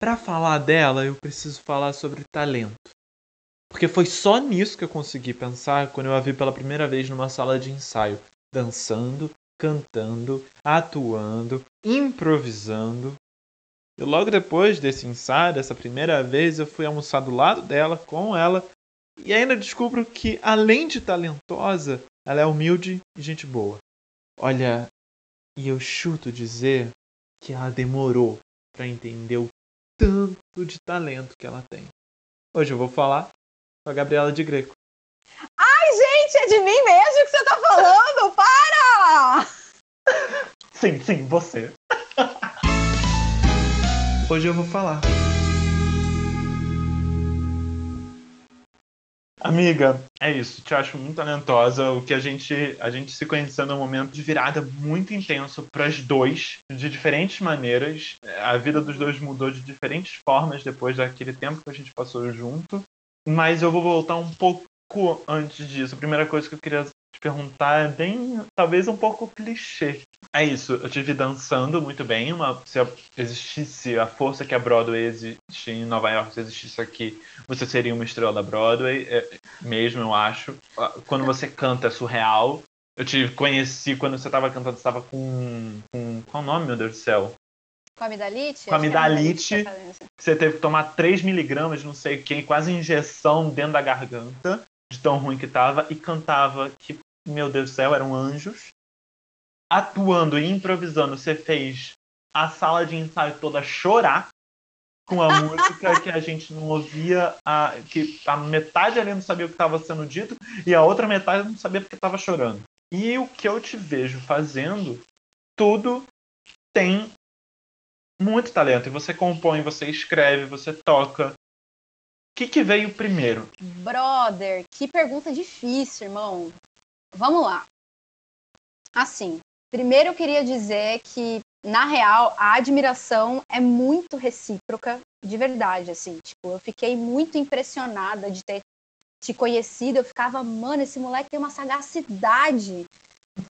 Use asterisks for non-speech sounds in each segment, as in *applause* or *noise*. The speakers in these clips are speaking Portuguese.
Para falar dela, eu preciso falar sobre talento. Porque foi só nisso que eu consegui pensar quando eu a vi pela primeira vez numa sala de ensaio, dançando, cantando, atuando, improvisando. E logo depois desse ensaio, dessa primeira vez, eu fui almoçar do lado dela, com ela, e ainda descubro que, além de talentosa, ela é humilde e gente boa. Olha, e eu chuto dizer que ela demorou para entender o tanto de talento que ela tem. Hoje eu vou falar com a Gabriela de Greco. Ai, gente, é de mim mesmo que você tá falando? Para! Sim, sim, você. *laughs* Hoje eu vou falar. Amiga, é isso. Te acho muito talentosa. O que a gente a gente se conheceu num momento de virada muito intenso para as dois, de diferentes maneiras. A vida dos dois mudou de diferentes formas depois daquele tempo que a gente passou junto. Mas eu vou voltar um pouco antes disso. A primeira coisa que eu queria te perguntar é bem, talvez um pouco clichê. É isso, eu te vi dançando muito bem. Uma, se existisse a força que a Broadway existe em Nova York, se existisse aqui, você seria uma estrela da Broadway, é, mesmo, eu acho. Quando você canta é surreal. Eu te conheci quando você estava cantando, estava com, com. Qual o nome, meu Deus do céu? Com amidalite? Com a amidalite. Você teve que tomar 3 miligramas, não sei quem, quase injeção dentro da garganta, de tão ruim que tava, e cantava que, meu Deus do céu, eram anjos atuando e improvisando, você fez a sala de ensaio toda chorar com a música que a gente não ouvia, a, que a metade ali não sabia o que estava sendo dito e a outra metade não sabia porque estava chorando. E o que eu te vejo fazendo, tudo tem muito talento. E você compõe, você escreve, você toca. O que, que veio primeiro? Brother, que pergunta difícil, irmão. Vamos lá. Assim, Primeiro eu queria dizer que, na real, a admiração é muito recíproca, de verdade, assim. Tipo, eu fiquei muito impressionada de ter te conhecido. Eu ficava, mano, esse moleque tem uma sagacidade.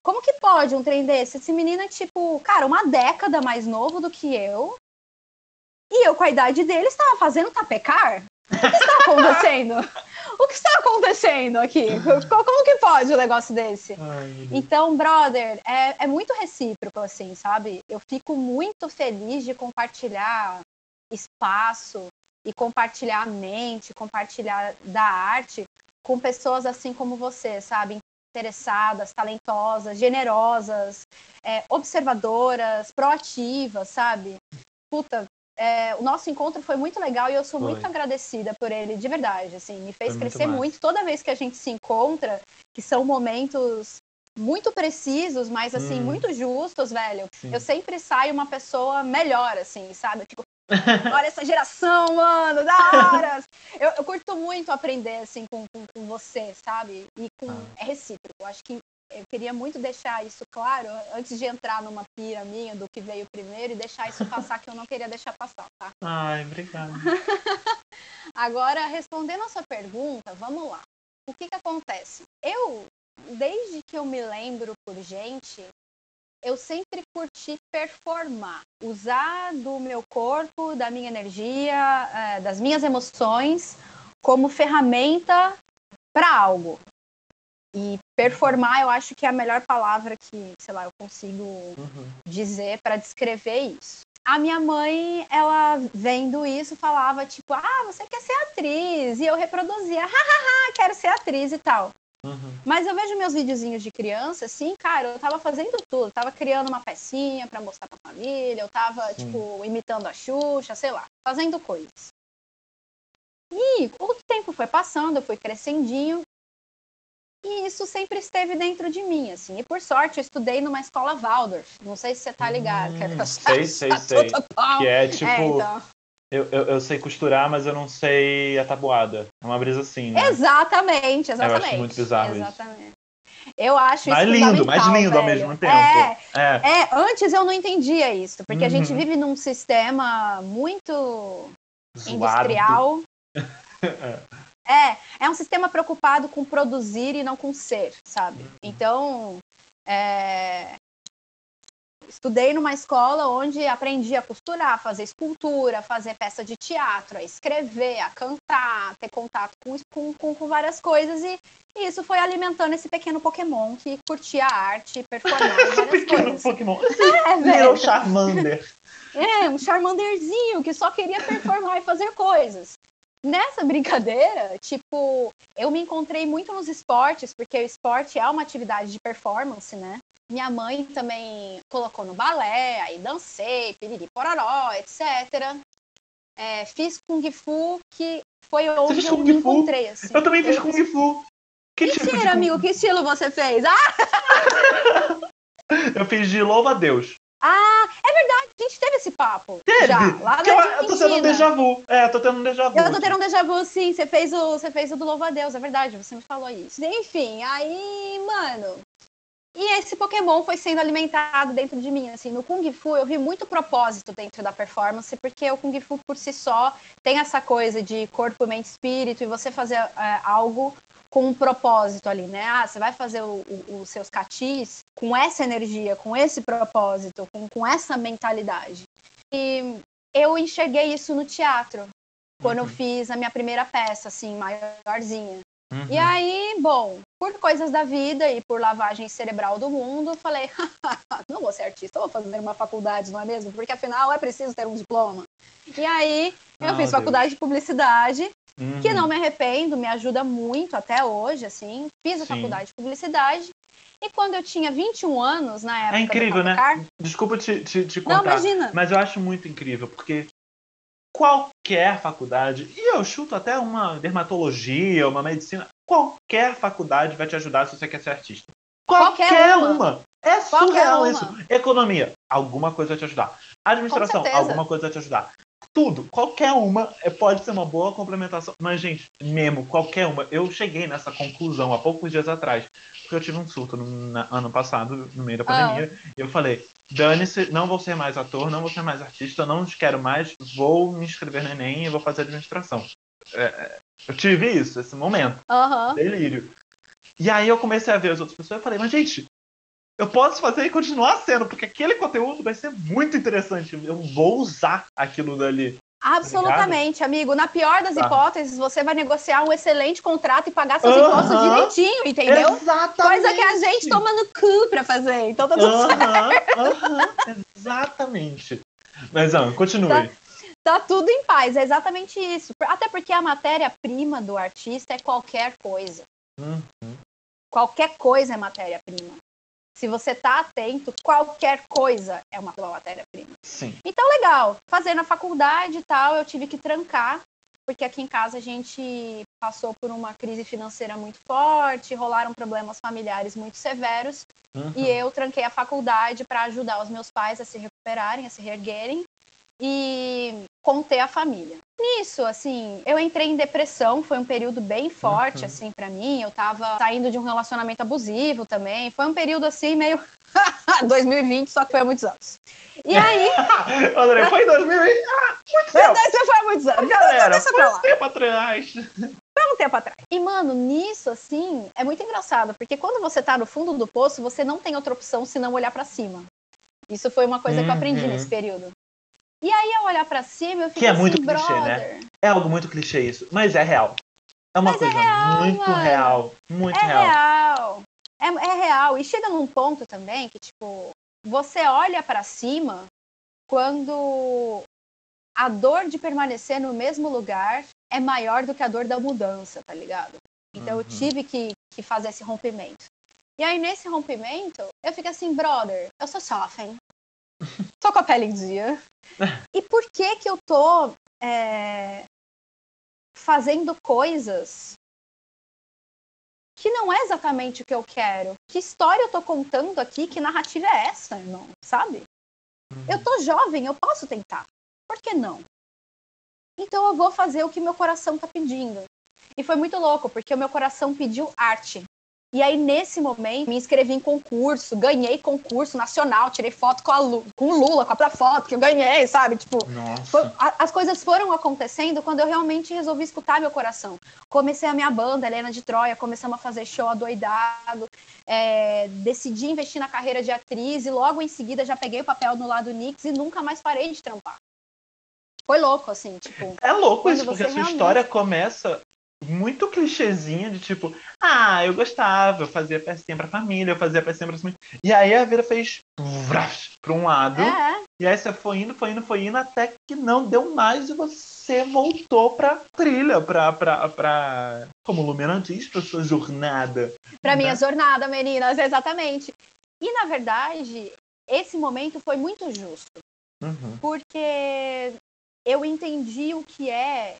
Como que pode um trem desse? Esse menino é, tipo, cara, uma década mais novo do que eu. E eu, com a idade dele, estava fazendo tapecar? O que está acontecendo? o que está acontecendo aqui? Como que pode um negócio desse? Ai, então, brother, é, é muito recíproco, assim, sabe? Eu fico muito feliz de compartilhar espaço e compartilhar a mente, compartilhar da arte com pessoas assim como você, sabe? Interessadas, talentosas, generosas, é, observadoras, proativas, sabe? Puta, é, o nosso encontro foi muito legal e eu sou foi. muito agradecida por ele, de verdade. Assim, me fez foi crescer muito, muito, Toda vez que a gente se encontra, que são momentos muito precisos, mas assim, hum. muito justos, velho. Sim. Eu sempre saio uma pessoa melhor, assim, sabe? Tipo, *laughs* olha essa geração, mano, da hora! eu, eu curto muito aprender, assim, com, com, com você, sabe? E com, ah. é recíproco. Acho que eu queria muito deixar isso claro antes de entrar numa pira minha do que veio primeiro e deixar isso passar que eu não queria deixar passar, tá? *laughs* Ai, obrigada. *laughs* Agora, respondendo a sua pergunta, vamos lá. O que que acontece? Eu, desde que eu me lembro por gente, eu sempre curti performar, usar do meu corpo, da minha energia, é, das minhas emoções como ferramenta para algo. E performar, eu acho que é a melhor palavra que, sei lá, eu consigo uhum. dizer para descrever isso. A minha mãe, ela vendo isso, falava tipo, ah, você quer ser atriz? E eu reproduzia, *laughs* hahaha, quero ser atriz e tal. Uhum. Mas eu vejo meus videozinhos de criança, assim, cara, eu tava fazendo tudo. tava criando uma pecinha para mostrar pra família, eu tava, Sim. tipo, imitando a Xuxa, sei lá, fazendo coisas. E o tempo foi passando, eu fui crescendinho, e isso sempre esteve dentro de mim, assim. E por sorte, eu estudei numa escola Waldorf. Não sei se você tá ligado. Hum, que é sei, sei, sei. Que é tipo. É, então. eu, eu, eu, sei costurar, mas eu não sei a tabuada. É uma brisa assim, né? Exatamente, exatamente. Eu acho muito bizarro exatamente. isso. Eu acho mais isso lindo, mais lindo velho. ao mesmo tempo. É, é, é. antes eu não entendia isso, porque uhum. a gente uhum. vive num sistema muito Zoado. industrial. *laughs* é. É, um sistema preocupado com produzir e não com ser, sabe? Então, é... estudei numa escola onde aprendi a costurar, a fazer escultura, a fazer peça de teatro, a escrever, a cantar, a ter contato com, com, com várias coisas. E, e, isso foi alimentando esse pequeno Pokémon que curtia a arte, performar *laughs* várias pequeno coisas. Pokémon. *laughs* É, Charmander. É, um Charmanderzinho que só queria performar e fazer coisas. Nessa brincadeira, tipo, eu me encontrei muito nos esportes, porque o esporte é uma atividade de performance, né? Minha mãe também colocou no balé, aí dancei, piriri pororó, etc. É, fiz Kung Fu, que foi onde eu me encontrei. Assim. Eu também fiz eu... Kung Fu. Que Mentira, tipo amigo, que estilo você fez? Ah! *laughs* eu fiz de louva a Deus. Ah, é verdade, a gente teve esse papo. Teve? Já, lá eu, eu tô tendo um déjà vu. É, eu tô tendo um déjà vu. Eu tô tendo um déjà vu, sim. Você fez o, você fez o do Louva a Deus, é verdade, você me falou isso. Enfim, aí, mano. E esse Pokémon foi sendo alimentado dentro de mim, assim, no Kung Fu eu vi muito propósito dentro da performance, porque o Kung Fu por si só tem essa coisa de corpo, mente, espírito, e você fazer é, algo com um propósito ali, né? Ah, você vai fazer os seus catis com essa energia, com esse propósito, com, com essa mentalidade. E eu enxerguei isso no teatro, quando uhum. eu fiz a minha primeira peça, assim, maiorzinha. Uhum. E aí, bom, por coisas da vida e por lavagem cerebral do mundo, falei, *laughs* não vou ser artista, vou fazer uma faculdade, não é mesmo? Porque afinal é preciso ter um diploma. E aí, eu oh, fiz faculdade Deus. de publicidade uhum. que não me arrependo, me ajuda muito até hoje, assim. Fiz a Sim. faculdade de publicidade. E quando eu tinha 21 anos, na época. É incrível, né? Desculpa te, te, te contar. Não, imagina. Mas eu acho muito incrível, porque qualquer faculdade, e eu chuto até uma dermatologia, uma medicina, qualquer faculdade vai te ajudar se você quer ser artista. Qualquer, qualquer uma. uma. É surreal isso. Economia, alguma coisa vai te ajudar. Administração, alguma coisa vai te ajudar tudo, qualquer uma é, pode ser uma boa complementação. Mas, gente, mesmo, qualquer uma. Eu cheguei nessa conclusão há poucos dias atrás, porque eu tive um surto no na, ano passado, no meio da pandemia, ah. e eu falei: dane-se, não vou ser mais ator, não vou ser mais artista, não quero mais, vou me inscrever no Enem e vou fazer administração. É, é eu tive isso, esse momento. Uhum. Delírio. E aí eu comecei a ver as outras pessoas e falei, mas gente, eu posso fazer e continuar sendo, porque aquele conteúdo vai ser muito interessante. Eu vou usar aquilo dali. Absolutamente, tá amigo. Na pior das tá. hipóteses, você vai negociar um excelente contrato e pagar seus uh -huh. impostos direitinho, entendeu? Exatamente. Coisa que a gente toma no cu pra fazer. Então tá tudo uh -huh. certo. Uh -huh. Exatamente. Mas, não, continue. Tá, tá tudo em paz, é exatamente isso. Até porque a matéria-prima do artista é qualquer coisa. Uhum. Qualquer coisa é matéria-prima. Se você tá atento, qualquer coisa é uma matéria-prima. Sim. Então, legal. Fazendo a faculdade e tal, eu tive que trancar, porque aqui em casa a gente passou por uma crise financeira muito forte, rolaram problemas familiares muito severos, uhum. e eu tranquei a faculdade para ajudar os meus pais a se recuperarem, a se reerguerem e conter a família. Nisso, assim, eu entrei em depressão, foi um período bem forte, uhum. assim, para mim. Eu tava saindo de um relacionamento abusivo também. Foi um período, assim, meio *laughs* 2020, só que foi há muitos anos. E aí. *laughs* André, foi em 2020? Ah, muito tempo. Foi há muitos anos. Galera, foi um tempo atrás. *laughs* Foi um tempo atrás. E, mano, nisso, assim, é muito engraçado, porque quando você tá no fundo do poço, você não tem outra opção senão olhar para cima. Isso foi uma coisa uhum. que eu aprendi uhum. nesse período. E aí, ao olhar para cima, eu fico Que é assim, muito clichê, brother. né? É algo muito clichê isso, mas é real. É uma mas é coisa é real, muito mano. real, muito é real. real. É, é real. E chega num ponto também que, tipo, você olha para cima quando a dor de permanecer no mesmo lugar é maior do que a dor da mudança, tá ligado? Então uhum. eu tive que, que fazer esse rompimento. E aí, nesse rompimento, eu fico assim, brother, eu sou sofrem. Tô com a pele em dia. *laughs* E por que que eu tô é, fazendo coisas que não é exatamente o que eu quero? Que história eu tô contando aqui? Que narrativa é essa, irmão? Sabe? Eu tô jovem, eu posso tentar. Por que não? Então eu vou fazer o que meu coração tá pedindo. E foi muito louco, porque o meu coração pediu arte. E aí, nesse momento, me inscrevi em concurso, ganhei concurso nacional, tirei foto com, a Lu, com o Lula, com a foto que eu ganhei, sabe? Tipo, foi, a, as coisas foram acontecendo quando eu realmente resolvi escutar meu coração. Comecei a minha banda, Helena de Troia, começamos a fazer show adoidado, é, decidi investir na carreira de atriz e logo em seguida já peguei o papel no lado Nix e nunca mais parei de trampar. Foi louco, assim, tipo. É louco isso, porque a sua realmente... história começa muito clichêzinha de tipo, ah, eu gostava, eu fazia pecinha pra família, eu fazia pecinha pra E aí a vida fez pra um lado. É. E aí você foi indo, foi indo, foi indo, até que não deu mais e você voltou pra trilha, pra, pra, pra como Lumena diz, pra sua jornada. Pra né? minha jornada, meninas, exatamente. E na verdade, esse momento foi muito justo. Uhum. Porque eu entendi o que é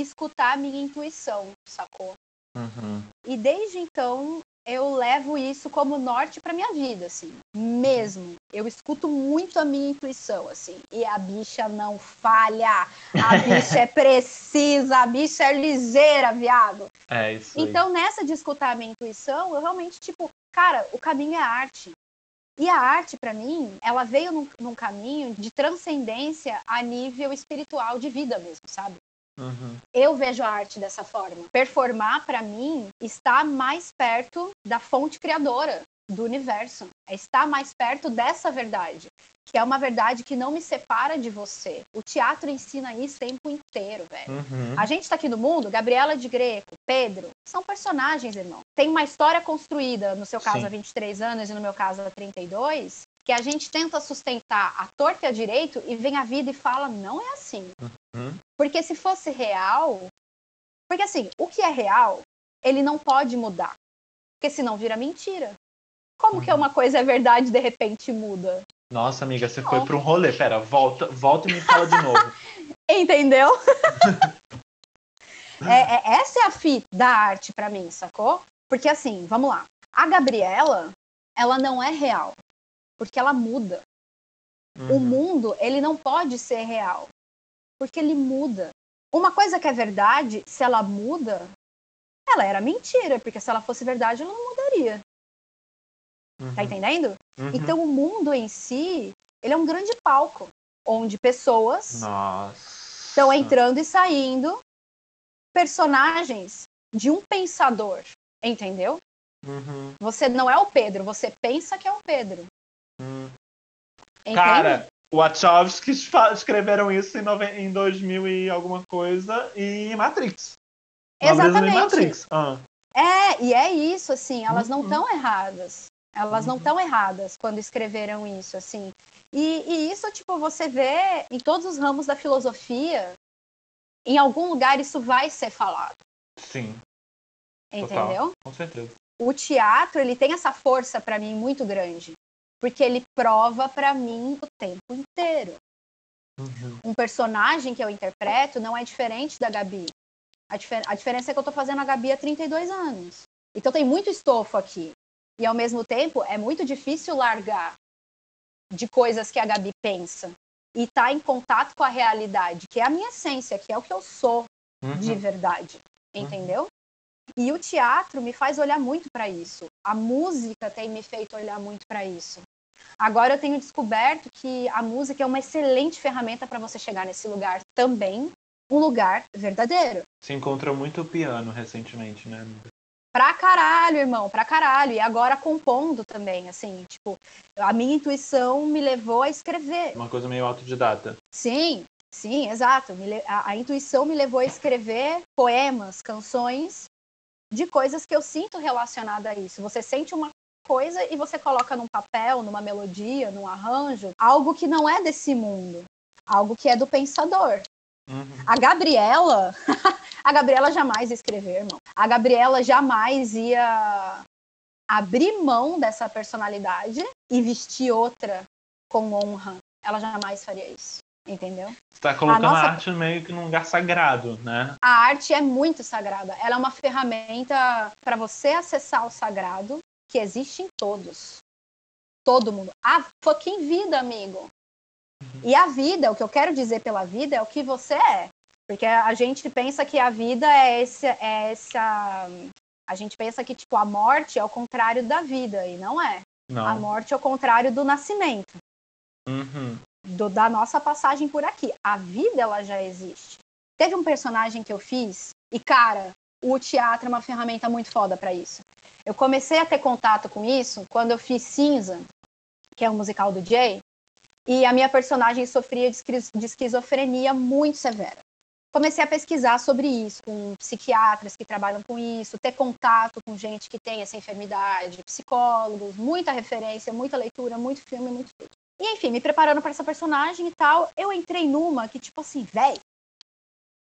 escutar a minha intuição, sacou? Uhum. E desde então eu levo isso como norte para minha vida, assim, mesmo. Eu escuto muito a minha intuição, assim, e a bicha não falha, a bicha *laughs* é precisa, a bicha é ligeira, viado. É isso. Aí. Então nessa de escutar a minha intuição, eu realmente tipo, cara, o caminho é arte. E a arte, para mim, ela veio num, num, caminho de transcendência a nível espiritual de vida mesmo, sabe? Uhum. Eu vejo a arte dessa forma. Performar, para mim, está mais perto da fonte criadora do universo. É estar mais perto dessa verdade, que é uma verdade que não me separa de você. O teatro ensina isso o tempo inteiro, velho. Uhum. A gente está aqui no mundo, Gabriela de Greco, Pedro, são personagens, irmão. Tem uma história construída, no seu caso Sim. há 23 anos e no meu caso há 32, que a gente tenta sustentar a torta e a direito e vem a vida e fala, não é assim. Uhum. Porque se fosse real. Porque assim, o que é real, ele não pode mudar. Porque senão vira mentira. Como uhum. que uma coisa é verdade e de repente muda? Nossa, amiga, você foi para um rolê. Pera, volta, volta e me fala de novo. *laughs* Entendeu? *laughs* é, é, essa é a fita da arte para mim, sacou? Porque assim, vamos lá. A Gabriela, ela não é real. Porque ela muda. Uhum. O mundo, ele não pode ser real porque ele muda. Uma coisa que é verdade, se ela muda, ela era mentira, porque se ela fosse verdade, ela não mudaria. Tá uhum. Tá entendendo? Uhum. Então o mundo em si, ele é um grande palco, onde pessoas estão entrando e saindo, personagens de um pensador, entendeu? Uhum. Você não é o Pedro, você pensa que é o Pedro. Uhum. Cara, Wachowski escreveram isso em, nove... em 2000 e alguma coisa e Matrix. Exatamente. Matrix. Ah. É, e é isso, assim, elas não estão uhum. erradas. Elas uhum. não estão erradas quando escreveram isso, assim. E, e, isso, tipo, você vê em todos os ramos da filosofia, em algum lugar isso vai ser falado. Sim. Entendeu? Total. Com certeza. O teatro, ele tem essa força para mim muito grande porque ele prova para mim o tempo inteiro. Uhum. Um personagem que eu interpreto não é diferente da Gabi. A, difer a diferença é que eu tô fazendo a Gabi há 32 anos. Então tem muito estofo aqui. E ao mesmo tempo é muito difícil largar de coisas que a Gabi pensa e estar tá em contato com a realidade, que é a minha essência, que é o que eu sou uhum. de verdade. Uhum. Entendeu? Uhum. E o teatro me faz olhar muito para isso. A música tem me feito olhar muito para isso. Agora eu tenho descoberto que a música é uma excelente ferramenta para você chegar nesse lugar também, um lugar verdadeiro. Se encontrou muito piano recentemente, né? Pra caralho, irmão, pra caralho. E agora compondo também, assim, tipo, a minha intuição me levou a escrever. Uma coisa meio autodidata. Sim, sim, exato. A, a intuição me levou a escrever poemas, canções de coisas que eu sinto relacionada a isso. Você sente uma coisa e você coloca num papel, numa melodia, num arranjo, algo que não é desse mundo, algo que é do pensador. Uhum. A Gabriela, *laughs* a Gabriela jamais ia escrever, irmão. A Gabriela jamais ia abrir mão dessa personalidade e vestir outra com honra. Ela jamais faria isso entendeu? Você tá colocando a, nossa... a, arte meio que num lugar sagrado, né? A arte é muito sagrada. Ela é uma ferramenta para você acessar o sagrado que existe em todos. Todo mundo. A fucking vida, amigo. Uhum. E a vida, o que eu quero dizer pela vida é o que você é. Porque a gente pensa que a vida é, esse, é essa A gente pensa que, tipo, a morte é o contrário da vida, e não é. Não. A morte é o contrário do nascimento, Uhum. Do- da nossa passagem por aqui. A vida, ela já existe. Teve um personagem que eu fiz, e, cara, o teatro é uma ferramenta muito foda pra isso. Eu comecei a ter contato com isso quando eu fiz Cinza, que é um musical do Jay, e a minha personagem sofria de de esquizofrenia muito severa. Comecei a pesquisar sobre isso, com psiquiatras que trabalham com isso, ter contato com gente que tem essa enfermidade, psicólogos, muita referência, muita leitura, muito filme, muito tudo. E enfim, me preparando para essa personagem e tal, eu entrei numa que, tipo assim, véi.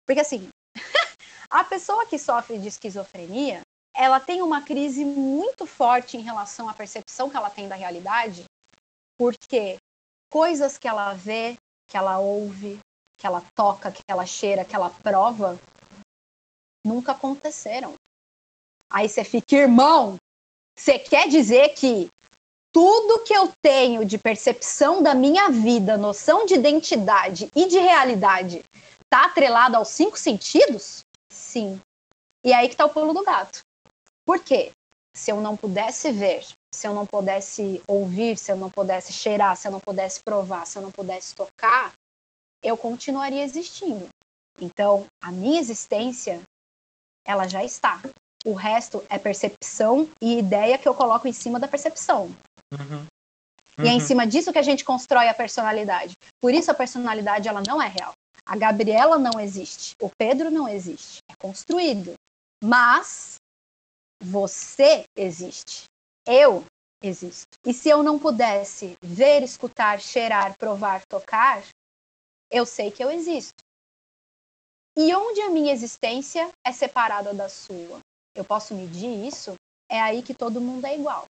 Porque assim, *laughs* a pessoa que sofre de esquizofrenia, ela tem uma crise muito forte em relação à percepção que ela tem da realidade, porque coisas que ela vê, que ela ouve, que ela toca, que ela cheira, que ela prova, nunca aconteceram. Aí você fica, irmão, você quer dizer que tudo que eu tenho de percepção da minha vida, noção de identidade e de realidade, tá atrelado aos cinco sentidos? Sim. E aí que tá o pulo do gato. Por quê? Se eu não pudesse ver, se eu não pudesse ouvir, se eu não pudesse cheirar, se eu não pudesse provar, se eu não pudesse tocar, eu continuaria existindo. Então, a minha existência, ela já está. O resto é percepção e ideia que eu coloco em cima da percepção. Uhum. E é em Uhum. cima disso que a gente constrói a personalidade. Por isso a personalidade ela não é real. A Gabriela não existe. O Pedro não existe. É construído. Mas você existe. Eu existo. E se eu não pudesse ver, escutar, cheirar, provar, tocar, eu sei que eu existo. E onde a minha existência é separada da sua? Eu posso medir isso? É aí que todo mundo é igual.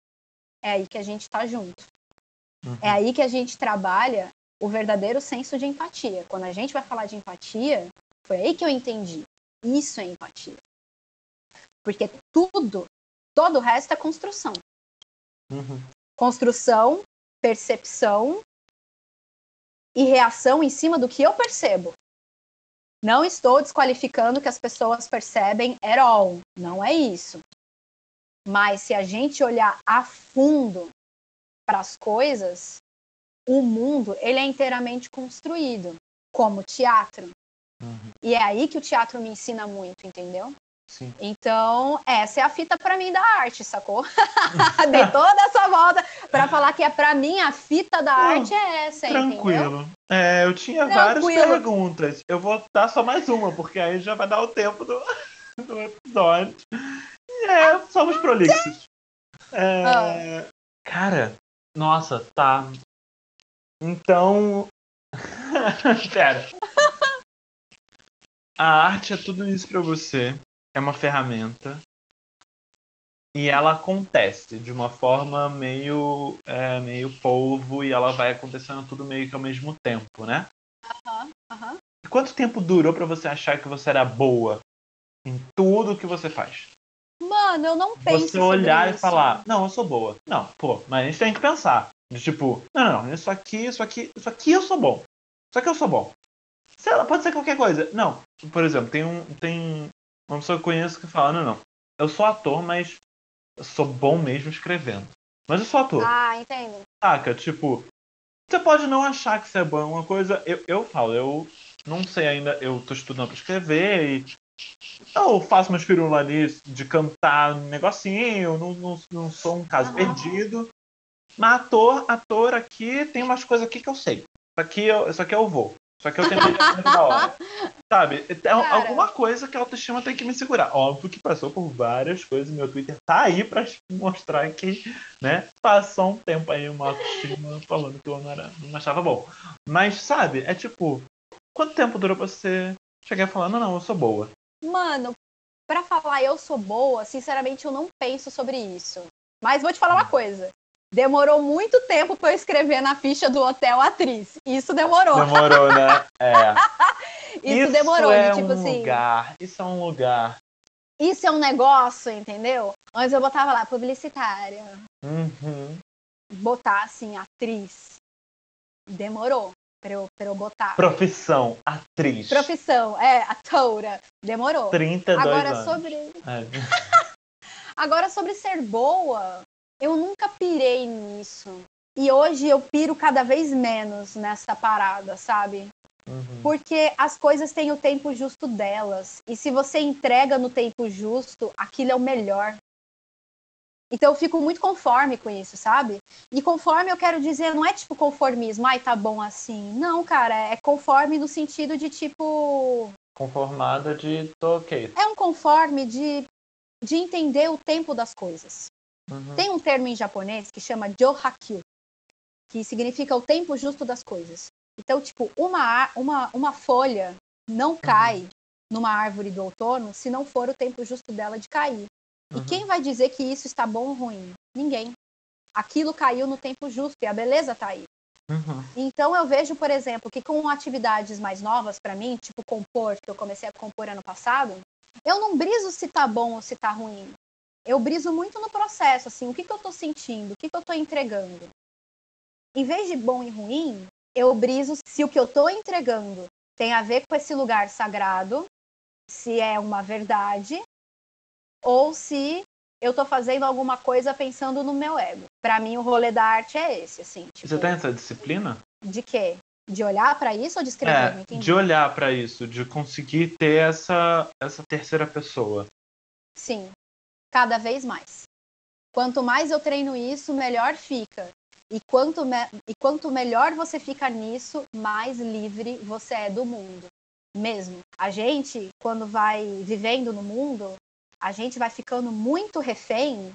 É aí que a gente está junto. Uhum. É aí que a gente trabalha o verdadeiro senso de empatia. Quando a gente vai falar de empatia, foi aí que eu entendi. Isso é empatia. Porque tudo, todo o resto é construção. Uhum. Construção, percepção e reação em cima do que eu percebo. Não estou desqualificando que as pessoas percebem at all. Não é isso. Mas se a gente olhar a fundo para as coisas, o mundo ele é inteiramente construído, como teatro. Uhum. E é aí que o teatro me ensina muito, entendeu? Sim. Então, essa é a fita para mim da arte, sacou? *laughs* Dei toda essa volta para falar que é para mim a fita da arte é essa, entendeu? Tranquilo. É, eu tinha várias Tranquilo. perguntas. Eu vou dar só mais uma, porque aí já vai dar o tempo do, *laughs* do episódio. É, somos prolixos. É, Ah. Cara, nossa, tá. Então. *laughs* Pera. A arte é tudo isso pra você. É uma ferramenta. E ela acontece de uma forma meio, é, meio polvo e ela vai acontecendo tudo meio que ao mesmo tempo, né? Aham, aham. E quanto tempo durou pra você achar que você era boa em tudo que você faz? Mano, eu não penso você olhar e falar, não, eu sou boa. Não, pô, mas a gente tem que pensar. De tipo, não, não, não, isso aqui, isso aqui, isso aqui eu sou bom. Isso aqui eu sou bom. Sei lá, pode ser qualquer coisa. Não, por exemplo, tem um. Tem uma pessoa que eu conheço que fala, não, não. Eu sou ator, mas eu sou bom mesmo escrevendo. Mas eu sou ator. Ah, entendo. Saca? Tipo, você pode não achar que isso é bom, é uma coisa. Eu, eu falo, eu não sei ainda, eu tô estudando pra escrever e. Eu faço meus pirulas ali de cantar um negocinho, não, não, não sou um caso Aham. perdido. Mas ator, ator aqui, tem umas coisas aqui que eu sei. Isso aqui eu, isso aqui eu vou. Isso aqui eu tenho que da hora. *laughs* Sabe? Tem Cara. alguma coisa que a autoestima tem que me segurar. Óbvio que passou por várias coisas. Meu Twitter tá aí pra mostrar que, né, passou um tempo aí uma autoestima falando que eu não, era, não achava bom. Mas, sabe, é tipo, quanto tempo durou pra você chegar e falar, não, não, eu sou boa? Mano, pra falar eu sou boa, sinceramente eu não penso sobre isso. Mas vou te falar uma coisa. Demorou muito tempo pra eu escrever na ficha do hotel atriz. Isso demorou. Demorou, né? *laughs* É. Isso, demorou. é de, tipo um assim, lugar. Isso é um lugar. isso é um negócio, entendeu? Antes eu botava lá, publicitária. Uhum. Botar assim, atriz. Demorou pra eu, pra eu botar. Profissão, atriz. Profissão, é, atora. Demorou. 32 Agora anos. sobre. É. *laughs* Agora, sobre ser boa, eu nunca pirei nisso. E hoje eu piro cada vez menos nessa parada, sabe? Uhum. Porque as coisas têm o tempo justo delas. E se você entrega no tempo justo, aquilo é o melhor. Então eu fico muito conforme com isso, sabe? E conforme eu quero dizer, não é tipo conformismo, ai, tá bom assim. Não, cara, é conforme no sentido de tipo. Conformada de tô ok. É um conforme de, de entender o tempo das coisas. Uhum. Tem um termo em japonês que chama Johakyu, que significa o tempo justo das coisas. Então, tipo, uma, uma, uma folha não uhum. cai numa árvore do outono se não for o tempo justo dela de cair. Uhum. E quem vai dizer que isso está bom ou ruim? Ninguém. Aquilo caiu no tempo justo e a beleza está aí. Uhum. Então eu vejo, por exemplo, que com atividades mais novas para mim, tipo compor, que eu comecei a compor ano passado, eu não briso se tá bom ou se tá ruim. Eu briso muito no processo, assim, o que, que eu tô sentindo, o que, que eu tô entregando. Em vez de bom e ruim, eu briso se o que eu tô entregando tem a ver com esse lugar sagrado, se é uma verdade, ou se eu tô fazendo alguma coisa pensando no meu ego. Para mim, o rolê da arte é esse, assim. Tipo, Você tem essa disciplina? De quê? De olhar para isso ou de escrever? É, de olhar para isso, de conseguir ter essa, essa terceira pessoa. Sim, cada vez mais. Quanto mais eu treino isso, melhor fica. E quanto, me... e quanto melhor você fica nisso, mais livre você é do mundo. Mesmo. A gente, quando vai vivendo no mundo, a gente vai ficando muito refém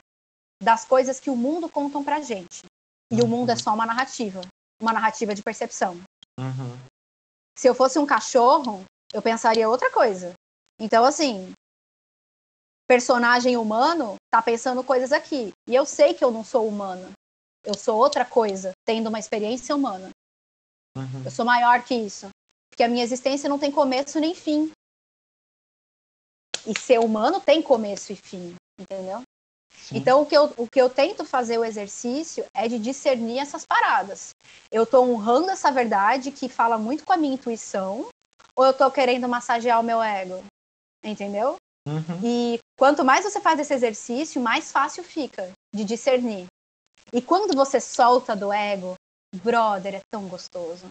das coisas que o mundo contam pra gente. E uhum. o mundo é uhum. só uma narrativa, uma narrativa de percepção. Uhum. Se eu fosse um cachorro, eu pensaria outra coisa. Então, assim, personagem humano tá pensando coisas aqui. E eu sei que eu não sou humana. Eu sou outra coisa, tendo uma experiência humana. Uhum. Eu sou maior que isso. Porque a minha existência não tem começo nem fim. E ser humano tem começo e fim, entendeu? Sim. Então, o que, eu, o que eu tento fazer o exercício é de discernir essas paradas. Eu estou honrando essa verdade que fala muito com a minha intuição, ou eu estou querendo massagear o meu ego? Entendeu? Uhum. E quanto mais você faz esse exercício, mais fácil fica de discernir. E quando você solta do ego, brother, é tão gostoso.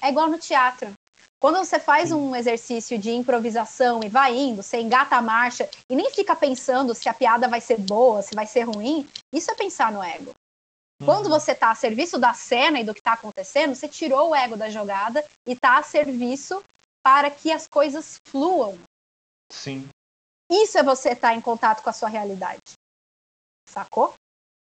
É igual no teatro. Quando você faz um exercício de improvisação e vai indo, você engata a marcha e nem fica pensando se a piada vai ser boa, se vai ser ruim, isso é pensar no ego. Quando uhum. você está a serviço da cena e do que está acontecendo, você tirou o ego da jogada e está a serviço para que as coisas fluam. Sim. Isso é você estar tá em contato com a sua realidade. Sacou?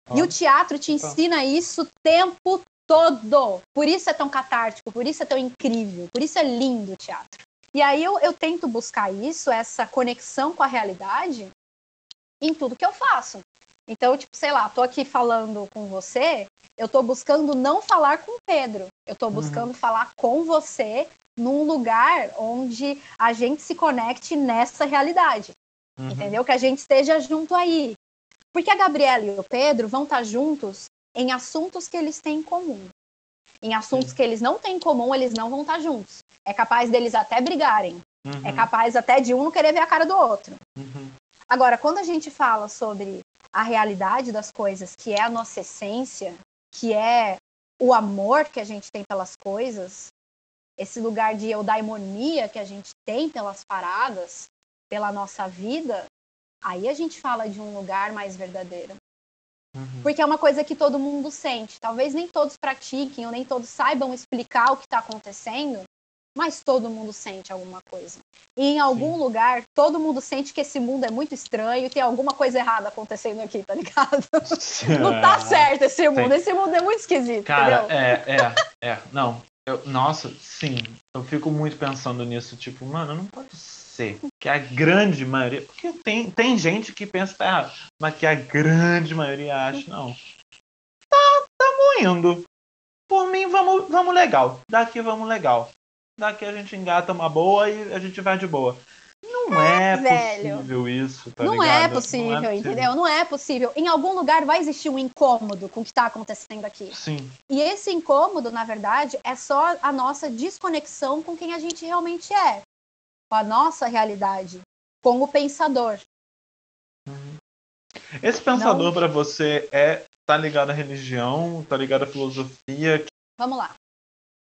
Ah. E o teatro te tá. ensina isso o tempo todo. Por isso é tão catártico, por isso é tão incrível, por isso é lindo o teatro. E aí eu, eu tento buscar isso, essa conexão com a realidade, em tudo que eu faço. Então, tipo, sei lá, tô aqui falando com você, eu tô buscando não falar com o Pedro, eu tô uhum. buscando uhum. falar com você num lugar onde a gente se conecte nessa realidade. Uhum. Entendeu? Que a gente esteja junto aí. Porque a Gabriela e o Pedro vão estar juntos em assuntos que eles têm em comum. Em assuntos Sim. que eles não têm em comum, eles não vão estar juntos. É capaz deles até brigarem. Uhum. É capaz até de um não querer ver a cara do outro. Uhum. Agora, quando a gente fala sobre a realidade das coisas, que é a nossa essência, que é o amor que a gente tem pelas coisas, esse lugar de eudaimonia que a gente tem pelas paradas, pela nossa vida, aí a gente fala de um lugar mais verdadeiro. Uhum. Porque é uma coisa que todo mundo sente. Talvez nem todos pratiquem ou nem todos saibam explicar o que está acontecendo, mas todo mundo sente alguma coisa. E em algum Sim. lugar, todo mundo sente que esse mundo é muito estranho e tem alguma coisa errada acontecendo aqui, tá ligado? *laughs* não tá certo esse mundo. Sim. Esse mundo é muito esquisito, Cara, entendeu? É, é, é. Não. Eu, nossa, sim. Eu fico muito pensando nisso, tipo, mano, não pode ser ser que a grande maioria. Porque tem, tem gente que pensa que tá errado, mas que a grande maioria acha, não. Tá, tamo indo. Por mim, vamos, vamos legal. Daqui vamos legal. Daqui a gente engata uma boa e a gente vai de boa. Não é, é possível isso, tá não é, possível, não é possível, entendeu? Não é possível. Em algum lugar vai existir um incômodo com o que está acontecendo aqui. Sim. E esse incômodo, na verdade, é só a nossa desconexão com quem a gente realmente é com a nossa realidade, com o pensador. Uhum. Esse pensador para você é tá ligado à religião, tá ligado à filosofia? Vamos lá.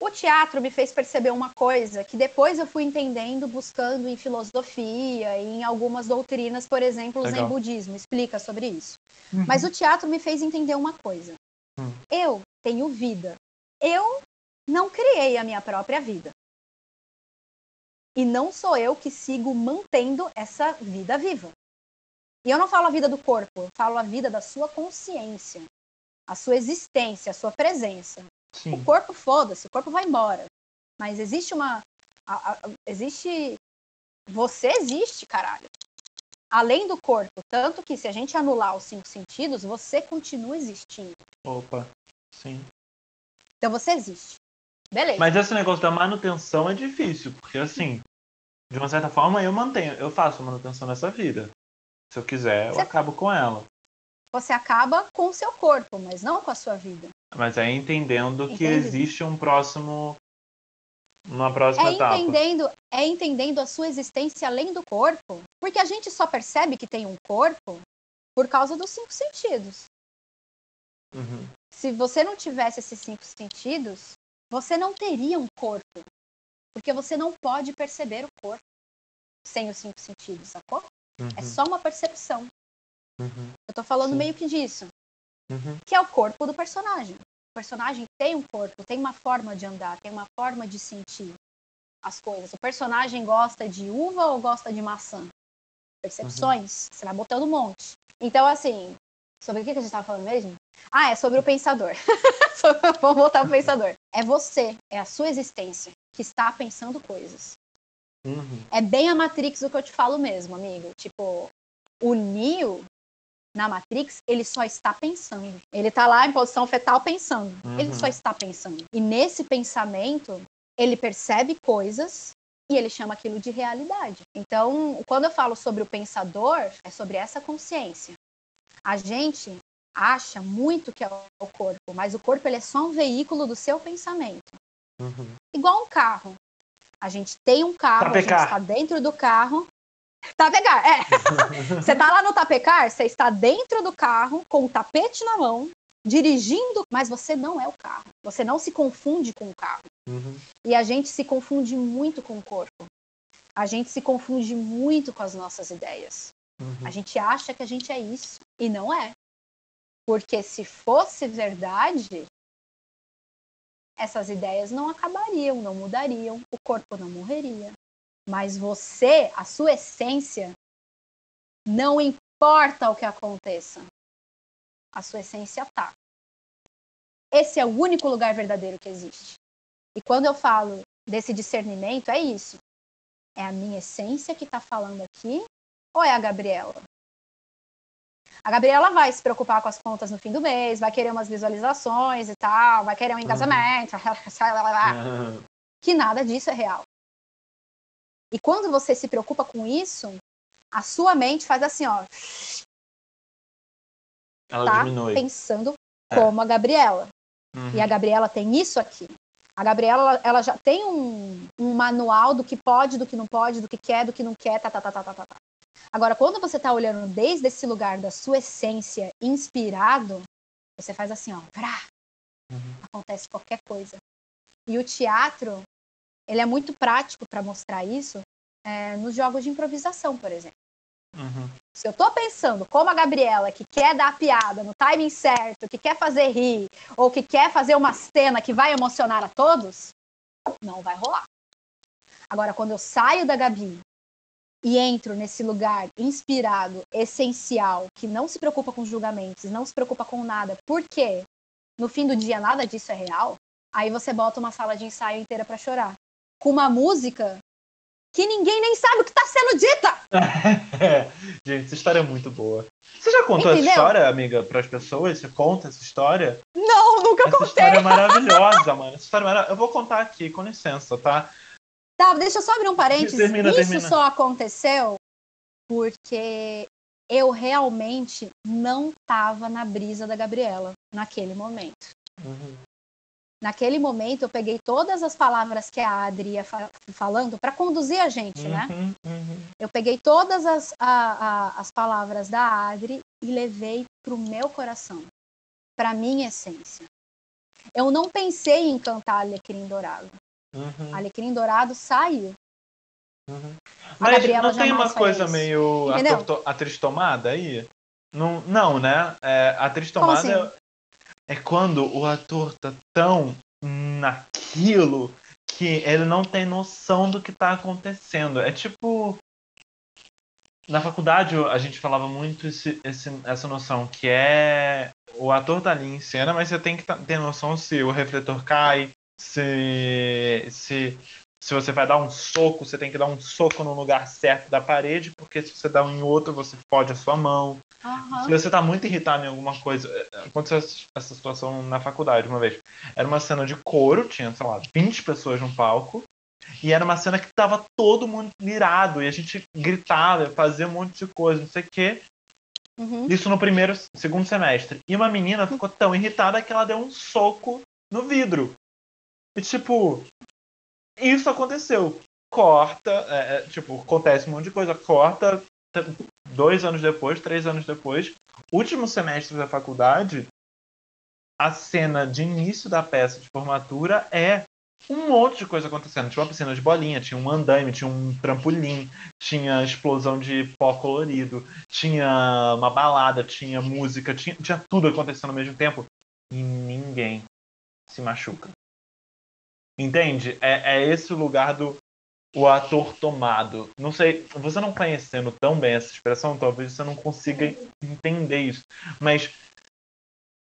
O teatro me fez perceber uma coisa que depois eu fui entendendo buscando em filosofia, em algumas doutrinas, por exemplo, o Zen budismo explica sobre isso. Uhum. Mas o teatro me fez entender uma coisa. Uhum. Eu tenho vida. Eu não criei a minha própria vida. E não sou eu que sigo mantendo essa vida viva. E eu não falo a vida do corpo, eu falo a vida da sua consciência, a sua existência, a sua presença. Sim. O corpo foda-se, o corpo vai embora. Mas existe uma. A, a, existe. Você existe, caralho. Além do corpo. Tanto que se a gente anular os cinco sentidos, você continua existindo. Opa, sim. Então você existe. Beleza. Mas esse negócio da manutenção é difícil, porque assim, de uma certa forma eu mantenho, eu faço manutenção nessa vida. Se eu quiser, eu você... acabo com ela. Você acaba com o seu corpo, mas não com a sua vida. Mas é entendendo Entendi. que existe um próximo. Uma próxima é etapa. Entendendo, é entendendo a sua existência além do corpo. Porque a gente só percebe que tem um corpo por causa dos cinco sentidos. Uhum. Se você não tivesse esses cinco sentidos, você não teria um corpo. Porque você não pode perceber o corpo sem os cinco sentidos, sacou? É uhum. É só uma percepção. Uhum. Eu tô falando Sim. meio que disso. Uhum. Que é o corpo do personagem. O personagem tem um corpo, tem uma forma de andar, tem uma forma de sentir as coisas. O personagem gosta de uva ou gosta de maçã? Percepções. Uhum. Você vai botando um monte. Então, assim, sobre o que a gente estava falando mesmo? Ah, é sobre o pensador. *laughs* Vamos voltar pro pensador. É você, é a sua existência que está pensando coisas. Uhum. É bem a Matrix o que eu te falo mesmo, amigo. Tipo, o Neo, na Matrix, ele só está pensando. Ele está lá em posição fetal pensando. Uhum. Ele só está pensando. E nesse pensamento, ele percebe coisas e ele chama aquilo de realidade. Então, quando eu falo sobre o pensador, é sobre essa consciência. A gente acha muito que é o corpo, mas o corpo ele é só um veículo do seu pensamento. Uhum. Igual um carro. A gente tem um carro, a gente está dentro do carro, Tapecar, é. *laughs* você tá lá no tapecar, você está dentro do carro, com o tapete na mão, dirigindo, mas você não é o carro. Você não se confunde com o carro. Uhum. E a gente se confunde muito com o corpo. A gente se confunde muito com as nossas ideias. Uhum. A gente acha que a gente é isso e não é. Porque se fosse verdade, essas ideias não acabariam, não mudariam, o corpo não morreria, mas você, a sua essência, não importa o que aconteça. A sua essência tá. Esse é o único lugar verdadeiro que existe. E quando eu falo desse discernimento, é isso. É a minha essência que está falando aqui ou é a Gabriela? A Gabriela vai se preocupar com as contas no fim do mês, vai querer umas visualizações e tal, vai querer um encasamento, *laughs* uhum. que nada disso é real. E quando você se preocupa com isso, a sua mente faz assim, ó. Ela tá diminui. pensando é. como a Gabriela. Uhum. E a Gabriela tem isso aqui. A Gabriela, ela já tem um, um, manual do que pode, do que não pode, do que quer, do que não quer, tá, tá, tá, tá, tá, tá. Agora, quando você tá olhando desde esse lugar da sua essência, inspirado, você faz assim, ó, vrá, uhum. acontece qualquer coisa. E o teatro, ele é muito prático para mostrar isso é, nos jogos de improvisação, por exemplo. Uhum. Se eu estou pensando como a Gabriela, que quer dar a piada no timing certo, que quer fazer rir, ou que quer fazer uma cena que vai emocionar a todos, não vai rolar. Agora, quando eu saio da Gabi e entro nesse lugar inspirado, essencial, que não se preocupa com julgamentos, não se preocupa com nada, porque no fim do dia nada disso é real, aí você bota uma sala de ensaio inteira para chorar com uma música que ninguém nem sabe o que está sendo dita. *laughs* Gente, essa história é muito boa. Você já contou Entendeu? essa história, amiga, para as pessoas? Você conta essa história? Não, nunca essa contei. Essa história é maravilhosa, *laughs* mano. Essa história é maravilhosa. Eu vou contar aqui, com licença, tá? Tá, deixa eu só abrir um parênteses. Termina, Isso termina. só aconteceu porque eu realmente não tava na brisa da Gabriela naquele momento. Uhum. Naquele momento, eu peguei todas as palavras que a Adri ia fa falando para conduzir a gente, né? uhum, né? Uhum. Eu peguei todas as, a, a, as palavras da Adri e levei para o meu coração, para minha essência. Eu não pensei em cantar Alecrim Dourado. Uhum, Alecrim Dourado saiu. uhum. Mas Gabriela não tem uma coisa isso. meio ator to- atriz tomada aí? Não, não né? É, atriz tomada assim? é, é quando o ator tá tão naquilo que ele não tem noção do que tá acontecendo. É tipo. Na faculdade a gente falava muito esse, esse- essa noção que é o ator tá ali em cena, mas você tem que tá- ter noção se o refletor cai, se, se, se você vai dar um soco, você tem que dar um soco no lugar certo da parede, porque se você dá um em outro, você fode a sua mão. Aham. Se você tá muito irritado em alguma coisa. eh, Aconteceu essa- situação na faculdade uma vez. Era uma cena de coro, tinha, sei lá, 20 pessoas no palco. E era uma cena que tava todo mundo virado. E a gente gritava, fazia um monte de coisa, não sei o quê. Uhum. Isso no primeiro, segundo semestre. E uma menina ficou tão irritada que ela deu um soco no vidro. E tipo, isso aconteceu. Corta, é, é, tipo, acontece um monte de coisa. Corta dois anos depois, três anos depois, último semestre da faculdade, a cena de início da peça de formatura é um monte de coisa acontecendo. Tinha uma piscina de bolinha, tinha um andaime, tinha um trampolim, tinha explosão de pó colorido, tinha uma balada, tinha música, tinha, tinha tudo acontecendo ao mesmo tempo. E ninguém se machuca. Entende? É, é esse o lugar do o ator tomado. Não sei, você não conhecendo tão bem essa expressão, talvez você não consiga entender isso. Mas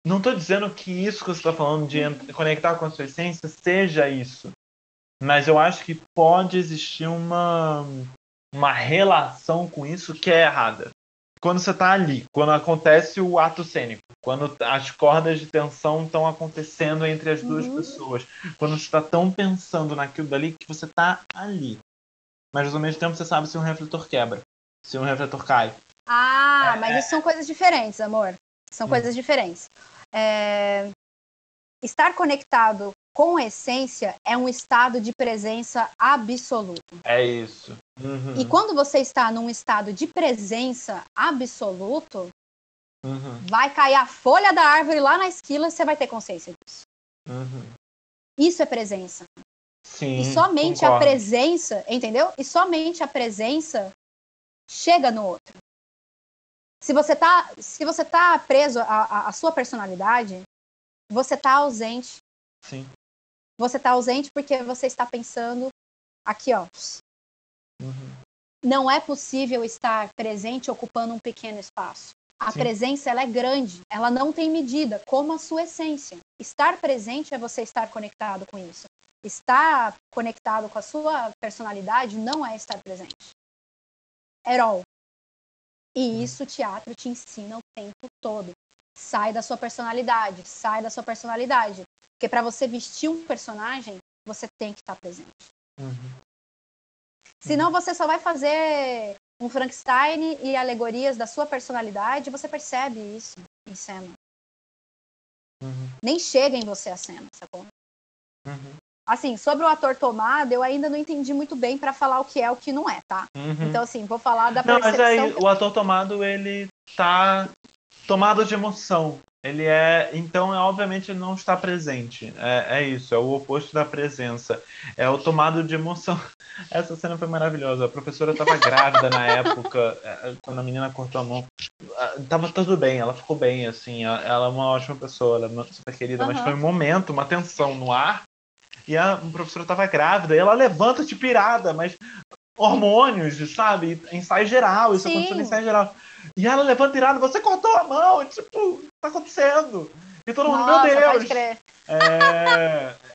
não estou dizendo que isso que você está falando de conectar com a sua essência seja isso. Mas eu acho que pode existir uma, uma relação com isso que é errada. Quando você está ali, quando acontece o ato cênico, quando as cordas de tensão estão acontecendo entre as duas Uhum. pessoas, quando você está tão pensando naquilo dali que você está ali. Mas ao mesmo tempo você sabe se um refletor quebra, se um refletor cai. Ah, É, mas é. isso são coisas diferentes, amor. São Hum. coisas diferentes. É, Estar conectado com a essência é um estado de presença absoluto. É isso. Uhum, E quando você está num estado de presença absoluto, uhum, vai cair a folha da árvore lá na esquila e você vai ter consciência disso. uhum. Isso é presença. Sim. E somente a concordo. presença, entendeu? E somente a presença chega no outro. Se você tá, se você tá preso à, à- à sua personalidade, você tá ausente. Sim. Você tá ausente porque você está pensando aqui, ó. Uhum. Não é possível estar presente ocupando um pequeno espaço. A Sim. presença ela é grande, ela não tem medida, como a sua essência. Estar presente é você estar conectado com isso. Estar conectado com a sua personalidade não é estar presente. At all. E isso o teatro te ensina o tempo todo. Sai da sua personalidade, sai da sua personalidade. Porque para você vestir um personagem, você tem que estar presente. Uhum. Senão você só vai fazer um Frankenstein e alegorias da sua personalidade, você percebe isso em cena. Uhum. Nem chega em você a cena, sacou? Uhum. Assim, sobre o ator tomado, eu ainda não entendi muito bem pra falar o que é o que não é, tá? Uhum. Então, assim, vou falar da Não, mas percepção. aí que- o ator tomado, ele tá tomado de emoção. Ele é. Então, é, obviamente, ele não está presente. É, é isso, é o oposto da presença. É o tomado de emoção. *laughs* Essa cena foi maravilhosa. A professora estava grávida na época, é, quando a menina cortou a mão. Ah, Tava tudo bem, ela ficou bem, assim. Ela é uma ótima pessoa, ela é uma super querida, mas Aham. foi um momento, uma tensão no ar. E a professora estava grávida, e ela levanta de pirada, mas hormônios, sabe? Ensaio geral, isso Sim. aconteceu no ensaio geral. E ela levanta irada, você cortou a mão, e, tipo, o que tá acontecendo? E todo mundo, Nossa, meu Deus! É,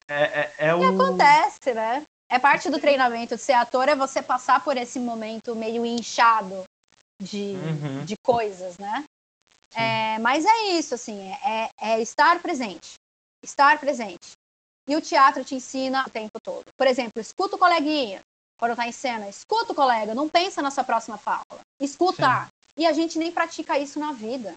é, é, é o. Acontece, né? É parte do treinamento de ser ator, é você passar por esse momento meio inchado de, Uhum. de coisas, né? É, mas é isso, assim, é, é estar presente. Estar presente. E o teatro te ensina o tempo todo. Por exemplo, escuta o coleguinha quando tá em cena. Escuta o colega, não pensa na sua próxima fala. Escuta. E a gente nem pratica isso na vida.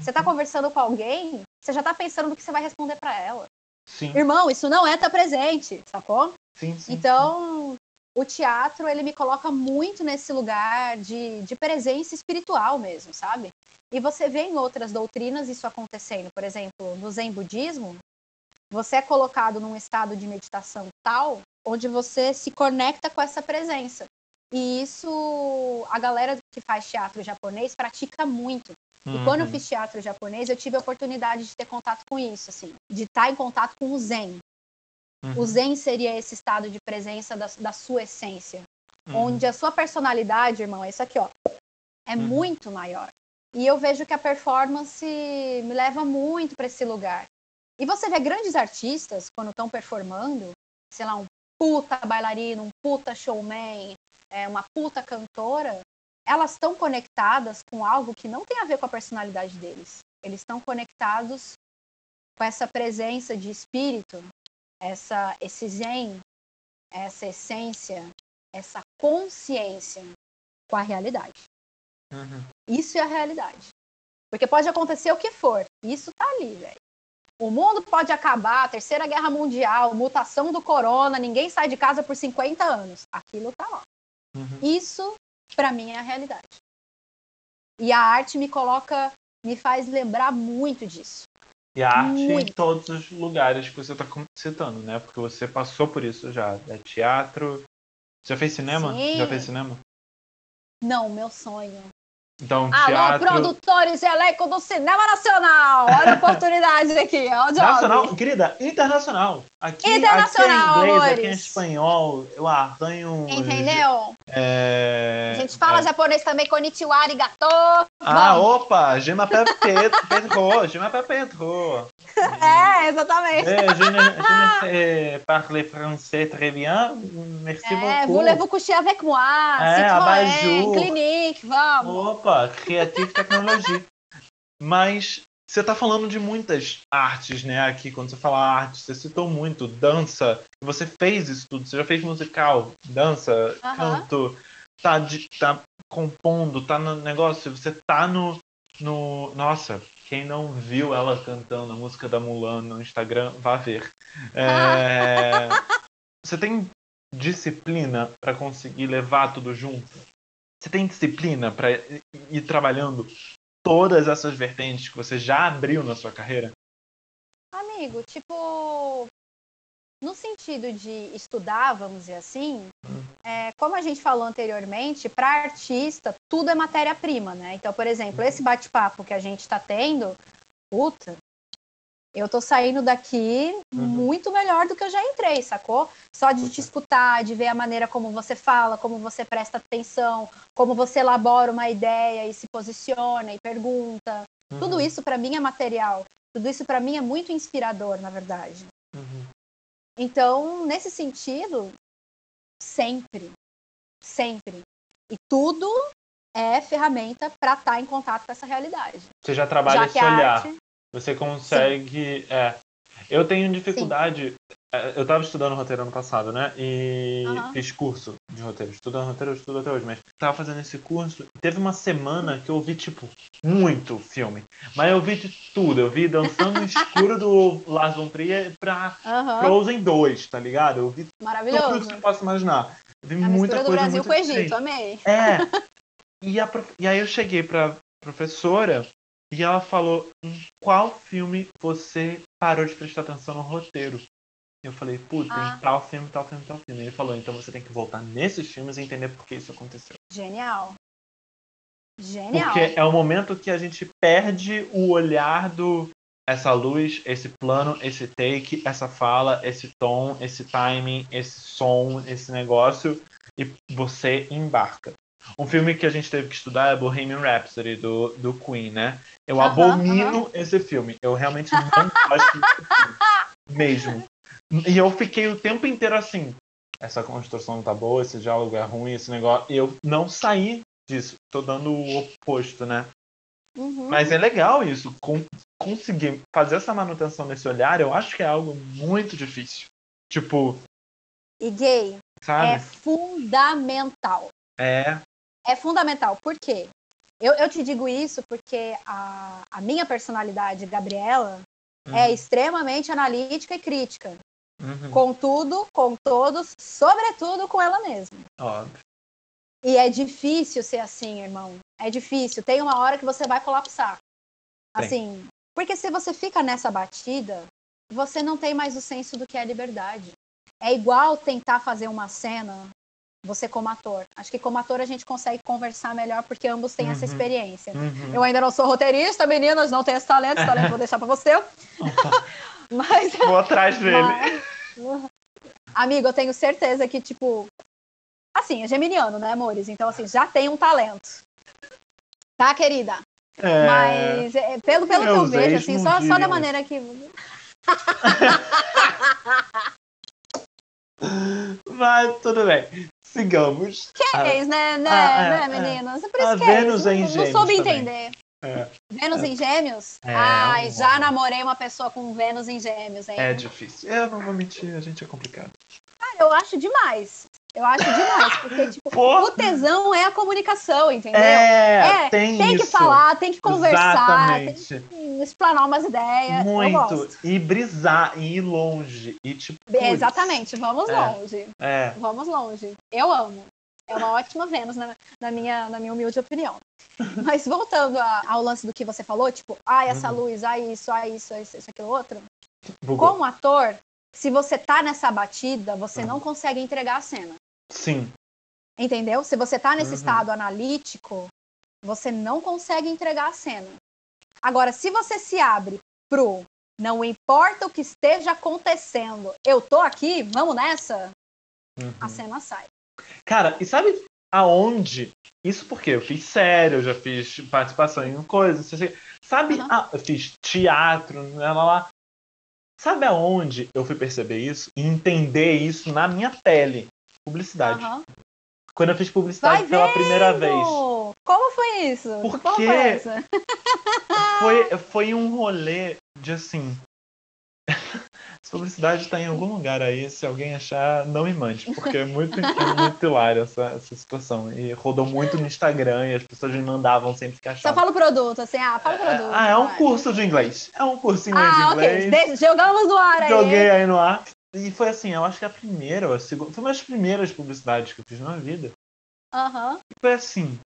Você tá conversando com alguém, você já tá pensando no que você vai responder para ela. Sim, Irmão, isso não é estar presente, sacou? sim, sim. Então, o teatro ele me coloca muito nesse lugar de, de presença espiritual mesmo, sabe? E você vê em outras doutrinas isso acontecendo. Por exemplo, no Zen budismo, você é colocado num estado de meditação tal onde você se conecta com essa presença. E isso a galera que faz teatro japonês pratica muito. E quando eu uhum. fiz teatro japonês, eu tive a oportunidade de ter contato com isso, assim, de estar em contato com o Zen. Uhum. O Zen seria esse estado de presença da, da sua essência, uhum. onde a sua personalidade, irmão, é isso aqui, ó, é uhum. muito maior. E eu vejo que a performance me leva muito para esse lugar. E você vê grandes artistas, quando estão performando, sei lá, um puta bailarino, um puta showman, é, uma puta cantora, elas estão conectadas com algo que não tem a ver com a personalidade deles. Eles estão conectados com essa presença de espírito, essa, esse zen, essa essência, essa consciência com a realidade. Uhum. Isso é a realidade. Porque pode acontecer o que for, isso tá ali, velho. O mundo pode acabar, terceira guerra mundial, mutação do corona, ninguém sai de casa por 50 anos. Aquilo tá lá. Uhum. Isso para mim é a realidade. E a arte me coloca, me faz lembrar muito disso. E a arte muito. em todos os lugares que você está citando, né? Porque você passou por isso já. É teatro. Já fez cinema? Sim. Já fez cinema? Não, meu sonho. Então, Alô, teatro... produtores de elenco do cinema nacional! Olha a oportunidade aqui, ó, Nacional, querida, internacional. Aqui, internacional, aqui é inglês, aqui é espanhol, eu arranho... Entendeu? É... A gente fala é... japonês também, konnichiwa, arigato. Ah, Vamos. opa, Gema Petro, Gema Petro. *laughs* É, exatamente. É, je ne, je ne parle français très bien, merci é, beaucoup. Voulez-vous coucher avec moi? É, Citroën, Clinique, vamos. Opa, Creative Technology. Mas você está falando de muitas artes, né? Aqui, quando você fala arte, você citou muito dança. Você fez isso tudo. Você já fez musical, dança, canto, tá, de, tá compondo, tá no negócio. Você tá no, no. Nossa, quem não viu ela cantando a música da Mulan no Instagram, vá ver. É... *laughs* você tem disciplina para conseguir levar tudo junto? Você tem disciplina para ir trabalhando todas essas vertentes que você já abriu na sua carreira? Amigo, tipo, no sentido de estudar, vamos dizer assim, hum. é, como a gente falou anteriormente, para artista tudo é matéria-prima, né? Então, por exemplo, esse bate-papo que a gente está tendo, puta, eu tô saindo daqui uhum. muito melhor do que eu já entrei, sacou? Só de te escutar, de ver a maneira como você fala, como você presta atenção, como você elabora uma ideia e se posiciona e pergunta. Uhum. Tudo isso para mim é material. Tudo isso para mim é muito inspirador, na verdade. Uhum. Então, nesse sentido, sempre, sempre. E tudo é ferramenta para estar tá em contato com essa realidade. Você já trabalha já esse olhar. Arte, você consegue. É, eu tenho dificuldade. É, eu estava estudando roteiro ano passado, né? E uhum. fiz curso de roteiro. Estudando roteiro, eu estudo até hoje, mas estava fazendo esse curso. Teve uma semana que eu vi, tipo, muito filme. Mas eu vi de tudo. Eu vi Dançando no *laughs* Escuro do Lars von Trier pra uhum. Frozen 2, tá ligado? Eu vi Maravilhoso. tudo que você possa imaginar. Eu vi a muita coisa. do Brasil com o Egito, amei. É. E, a, e aí eu cheguei pra professora e ela falou: em qual filme você parou de prestar atenção no roteiro? Eu falei, putz, ah. tem tal filme, tal filme, tal filme. Ele falou, então você tem que voltar nesses filmes e entender por que isso aconteceu. Genial. Genial. Porque é o momento que a gente perde o olhar do essa luz, esse plano, esse take, essa fala, esse tom, esse timing, esse som, esse negócio, e você embarca. Um filme que a gente teve que estudar é Bohemian Rhapsody, do, do Queen, né? Eu abomino esse filme. Eu realmente não gosto desse filme. *laughs* Mesmo. E eu fiquei o tempo inteiro assim. Essa construção não tá boa, esse diálogo é ruim, esse negócio. E eu não saí disso. Tô dando o oposto, né? Uhum. Mas é legal isso. Com, conseguir fazer essa manutenção nesse olhar, eu acho que é algo muito difícil. Tipo. E gay. Sabe? É fundamental. É é fundamental. Por quê? Eu, eu te digo isso porque a, a minha personalidade, Gabriela, é uhum. é extremamente analítica e crítica. Uhum. Com tudo, com todos, sobretudo com ela mesma. Óbvio. E é difícil ser assim, irmão. É difícil. Tem uma hora que você vai colapsar. Assim, porque se você fica nessa batida, você não tem mais o senso do que é liberdade. É igual tentar fazer uma cena, você como ator. Acho que como ator a gente consegue conversar melhor porque ambos têm uhum. essa experiência. Uhum. Eu ainda não sou roteirista, meninas, não tenho esse talento, esse talento vou deixar para você. *laughs* Mas vou atrás dele. Mas... Amigo, eu tenho certeza que tipo assim, é geminiano, né, amores? Então assim, já tem um talento. Tá, querida? É... Mas é, pelo, pelo que eu vejo, assim, só, só da maneira que. *laughs* Mas tudo bem. Sigamos. Que é isso, né, né, ah, é, né é. meninas? É por isso a que Vênus é em Gêmeos. Não soube entender. É. Vênus em Gêmeos? É, Ai, já namorei uma pessoa com Vênus em Gêmeos, hein? É difícil. Eu não vou mentir, a gente é complicado. Ah, eu acho demais. Eu acho demais, porque *laughs* tipo, Porra. o tesão é a comunicação, entendeu? É, é tem, tem que falar, tem que conversar, Exatamente. tem que explanar umas ideias. Muito. E brisar, e ir longe. E tipo. Exatamente, vamos é. longe. É. Vamos longe. Eu amo. É uma ótima Vênus, na, na, minha, na minha humilde opinião. *laughs* Mas voltando a, ao lance do que você falou, tipo, ah, essa uhum. luz, ah, isso, ah, isso, isso, isso, aquilo outro. Bugou. Como ator, se você tá nessa batida, você uhum. não consegue entregar a cena. Sim. Entendeu? Se você tá nesse uhum. estado analítico, você não consegue entregar a cena. Agora, se você se abre pro não importa o que esteja acontecendo, eu tô aqui, vamos nessa, uhum. a cena sai. Cara, e sabe aonde? Isso porque eu fiz sério, eu já fiz participação em coisas, sabe? Uhum. Ah, eu fiz teatro, lá, lá, lá. Sabe aonde eu fui perceber isso e entender isso na minha pele? Publicidade. Uhum. Quando eu fiz publicidade Vai pela vendo! primeira vez. Como foi isso? Porque foi, *laughs* foi, foi um rolê de assim. *laughs* Essa publicidade está em algum lugar aí. Se alguém achar, não me mande, porque é muito, é muito hilário essa, essa situação. E rodou muito no Instagram e as pessoas me mandavam sempre que achavam. Só fala o produto, assim, ah, fala o produto. Ah, é um curso de inglês. É um cursinho ah, de inglês. Ok, jogamos no ar aí. Joguei aí no ar. E foi assim, eu acho que a primeira, a segunda, foi uma das primeiras publicidades que eu fiz na vida. Aham. Uhum. Foi assim,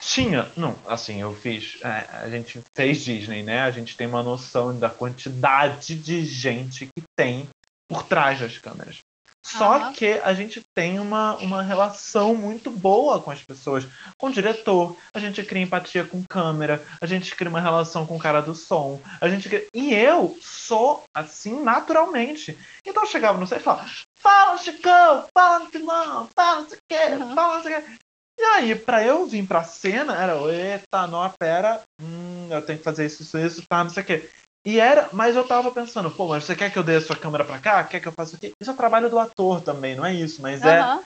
tinha, não, assim, eu fiz, é, a gente fez Disney, né? A gente tem uma noção da quantidade de gente que tem por trás das câmeras. Só uhum. que a gente tem uma, uma relação muito boa com as pessoas, com o diretor, a gente cria empatia com câmera, a gente cria uma relação com o cara do som, a gente cria... E eu sou assim naturalmente. Então eu chegava no set e falava, fala Chicão, fala final, fala não sei o que, uhum. fala não sei o que. E aí, pra eu vir pra cena, era, eita, não, pera, hum, eu tenho que fazer isso, isso, isso, tá, não sei o que. E era, mas eu tava pensando, pô, mas você quer que eu dê a sua câmera pra cá? Quer que eu faça aqui? Isso é o trabalho do ator também, não é isso, mas uhum. é.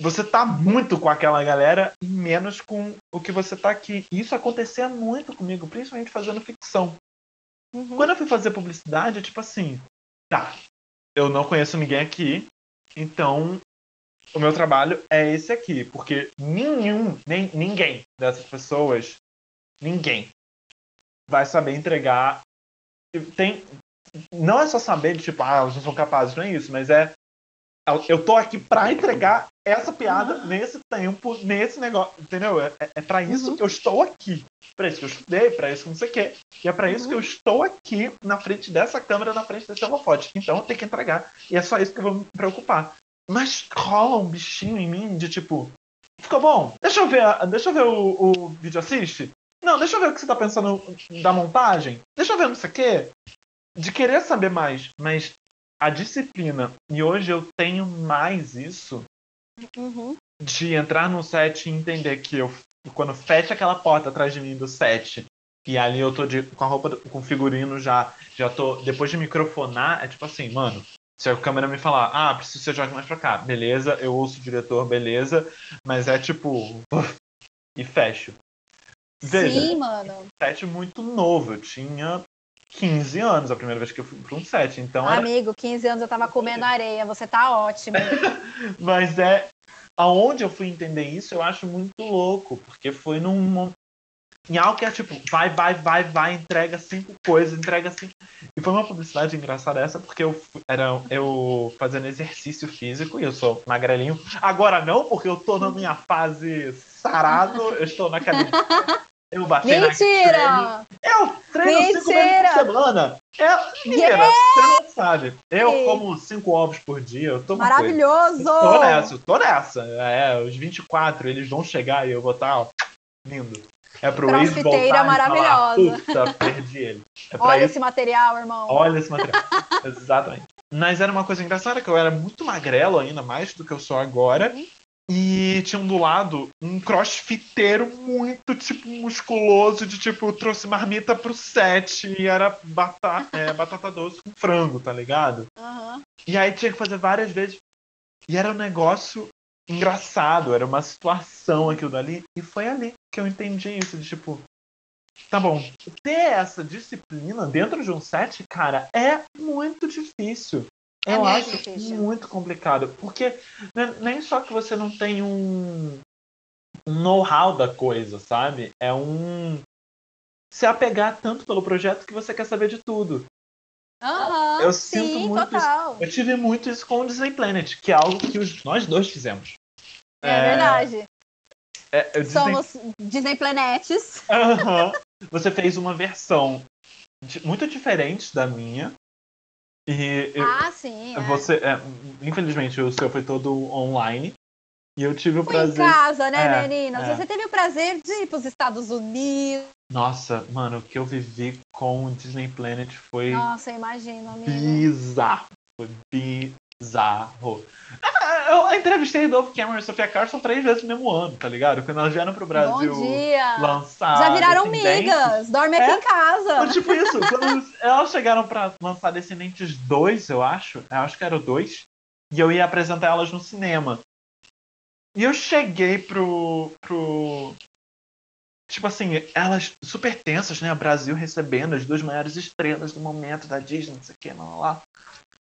Você tá muito com aquela galera e menos com o que você tá aqui. E isso acontecia muito comigo, principalmente fazendo ficção. Uhum. Quando eu fui fazer publicidade, é tipo assim, tá, eu não conheço ninguém aqui, então o meu trabalho é esse aqui, porque nenhum, nem ninguém dessas pessoas, ninguém vai saber entregar tem. Não é só saber de tipo, ah, eles não são capazes, não é isso, mas é. Eu tô aqui pra entregar essa piada uhum. nesse tempo, nesse negócio, entendeu? É, é para isso uhum. que eu estou aqui. Pra isso que eu estudei, pra isso que não sei o quê. E é pra isso uhum. que eu estou aqui na frente dessa câmera, na frente desse holofote. Então eu tenho que entregar. E é só isso que eu vou me preocupar. Mas rola um bichinho em mim de tipo, ficou bom? Deixa eu ver, deixa eu ver o, o vídeo assiste. Não, deixa eu ver o que você tá pensando da montagem. Deixa eu ver não sei o quê. De querer saber mais. Mas a disciplina, e hoje eu tenho mais isso, uhum. de entrar no set e entender que eu, quando fecha aquela porta atrás de mim do set, e ali eu tô de, com a roupa, com o figurino já, já tô, depois de microfonar, é tipo assim, mano, se a câmera me falar, ah, preciso que você jogue mais pra cá, beleza, eu ouço o diretor, beleza, mas é tipo, *laughs* e fecho. Veja, Sim, mano. set muito novo. Eu tinha 15 anos a primeira vez que eu fui para um set. Então era... Amigo, 15 anos eu tava comendo areia. Você tá ótimo. *laughs* Mas é. Aonde eu fui entender isso, eu acho muito louco. Porque foi num. em algo que é tipo, vai, vai, vai, vai, entrega cinco coisas, entrega cinco. E foi uma publicidade engraçada essa, porque eu era eu fazendo exercício físico e eu sou magrelinho. Agora não, porque eu tô na minha fase sarado, eu estou na academia. *laughs* Eu bati Mentira! Eu treino cinco vezes por semana. É, mentira, yeah! você não sabe. Eu como cinco ovos por dia, eu tô Maravilhoso! Eu tô nessa, eu tô nessa. É, os 24, eles vão chegar e eu vou estar, ó, lindo. É pro ex voltar maravilhosa. Falar, Puta, perdi ele. É Olha esse material, irmão. Olha esse material. *laughs* Exatamente. Mas era uma coisa engraçada, que eu era muito magrelo ainda, mais do que eu sou agora. Uhum. E tinha do lado um crossfiteiro muito, tipo, musculoso, de tipo, trouxe marmita pro set e era batata, é, batata doce com frango, tá ligado? Uhum. E aí tinha que fazer várias vezes. E era um negócio engraçado, era uma situação aquilo dali. E foi ali que eu entendi isso, de tipo, tá bom, ter essa disciplina dentro de um set, cara, é muito difícil. É eu acho difícil. muito complicado. Porque né, nem só que você não tem um, um know-how da coisa, sabe? É um se apegar tanto pelo projeto que você quer saber de tudo. Uhum, eu sim, sinto muito total. Isso. Eu tive muito isso com o Disney Planet, que é algo que os, nós dois fizemos. É, é verdade. É, Somos Disney Planetes. Uhum. Você fez uma versão muito diferente da minha, e ah, sim. É. Você, é, infelizmente, o seu foi todo online. E eu tive o foi prazer. em casa, né, é, meninas? É. Você teve o prazer de ir para os Estados Unidos. Nossa, mano, o que eu vivi com o Disney Planet foi. Nossa, imagino, amiga. Bizarro. Foi bizarro. Ah, eu entrevistei Dove Cameron e Sofia Carson três vezes no mesmo ano, tá ligado? Quando elas vieram pro Brasil Bom dia. lançar. Já viraram migas, dorme aqui é? em casa. Foi tipo isso, quando elas chegaram pra lançar Descendentes 2, eu acho. Eu acho que era o 2. E eu ia apresentar elas no cinema. E eu cheguei pro. pro. Tipo assim, elas super tensas, né? O Brasil recebendo as duas maiores estrelas do momento da Disney, não sei o que, lá, lá.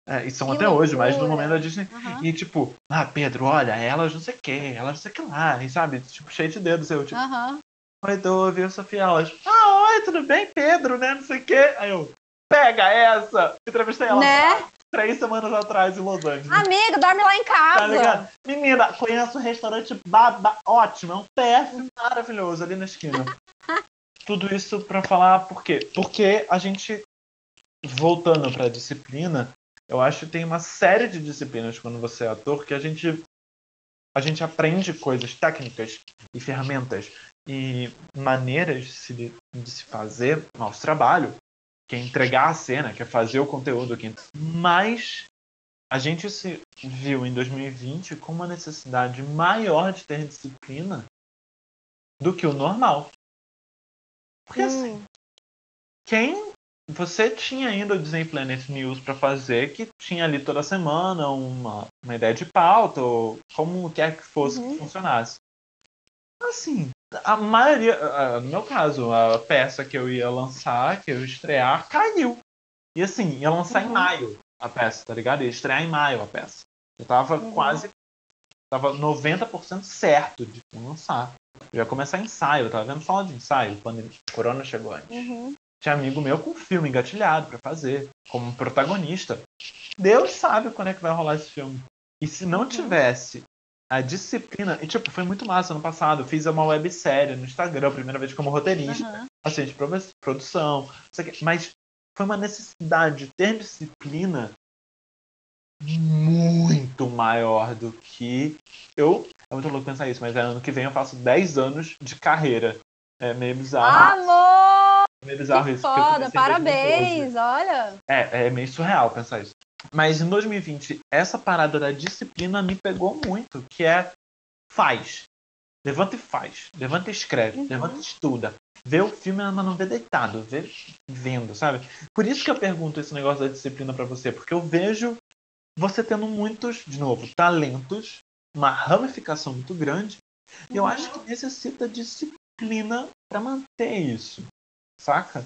É, e são Que até hoje, mas no loucura. momento da Disney. Uhum. E tipo, ah, Pedro, olha, elas não sei o que, elas não sei o que lá, e sabe? Tipo, cheio de dedos. Eu, tipo, Aham. oi, Dove, eu Sofia. Elas, ah, oi, tudo bem, Pedro, né? Não sei o que. Aí eu, pega essa! Entrevistei ela Né? três semanas atrás em Los Angeles. Amiga, dorme lá em Tá casa. ligado? Menina, conheço um restaurante baba, ótimo, é um PF maravilhoso ali na esquina. *laughs* Tudo isso pra falar por quê? Porque a gente, voltando pra disciplina, eu acho que tem uma série de disciplinas quando você é ator que a gente, a gente aprende coisas técnicas e ferramentas e maneiras de se, de se fazer nosso trabalho, que é entregar a cena, que é fazer o conteúdo, que... mas a gente se viu em 2020 com uma necessidade maior de ter disciplina do que o normal. Porque assim, Hum, quem você tinha ainda o Disney Planet News para fazer, que tinha ali toda semana uma, uma ideia de pauta, ou como quer que fosse Uhum. que funcionasse. Assim, a maioria, no meu caso, a peça que eu ia lançar, que eu ia estrear, caiu. E assim, ia lançar em Uhum. maio a peça, tá ligado? Ia estrear em maio a peça. Eu tava Uhum. quase. Tava 90% certo de lançar. Eu ia começar ensaio, eu tava vendo sala de ensaio quando o Corona chegou antes. uhum. Tinha amigo meu com filme engatilhado pra fazer, como protagonista. Deus sabe quando é que vai rolar esse filme. E se não Uhum. tivesse a disciplina, e tipo, foi muito massa ano passado, eu fiz uma websérie no Instagram, primeira vez como roteirista, Aham. assim, de produ- produção, mas foi uma necessidade de ter disciplina muito maior do que eu. É muito louco pensar isso, mas é ano que vem eu faço 10 anos de carreira. É meio bizarro. Amor, é bizarro que isso. foda, comecei em 2012. parabéns, olha. É, é meio surreal pensar isso. Mas em 2020, essa parada da disciplina me pegou muito, que é faz. Levanta e faz. Levanta e escreve. Uhum. Levanta e estuda. Vê o filme, mas não vê deitado. Vê vendo, sabe? Por isso que eu pergunto esse negócio da disciplina pra você. Porque eu vejo você tendo muitos, de novo, talentos, uma ramificação muito grande. E eu Uhum. acho que necessita disciplina pra manter isso. Saca?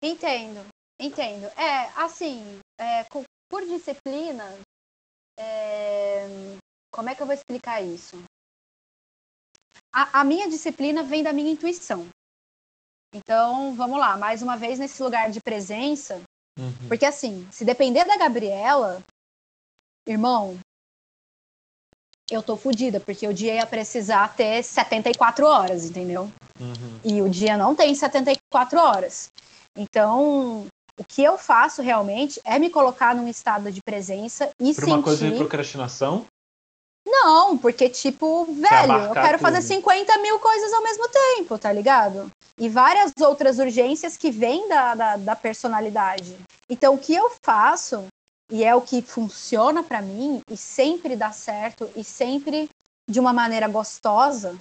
Entendo, entendo. É, assim, é, por disciplina, é, como é que eu vou explicar isso? A, a minha disciplina vem da minha intuição. Então, vamos lá, mais uma vez nesse lugar de presença, Uhum. porque assim, se depender da Gabriela, irmão, eu tô fodida, porque o dia ia precisar ter 74 horas, entendeu? Uhum. E o dia não tem 74 horas. Então, o que eu faço realmente é me colocar num estado de presença e Por sentir. uma coisa de procrastinação? Não, porque, tipo, velho, eu quero fazer tudo. 50 mil coisas ao mesmo tempo, tá ligado? E várias outras urgências que vêm da, da, da personalidade. Então, o que eu faço, e é o que funciona pra mim, e sempre dá certo, e sempre de uma maneira gostosa,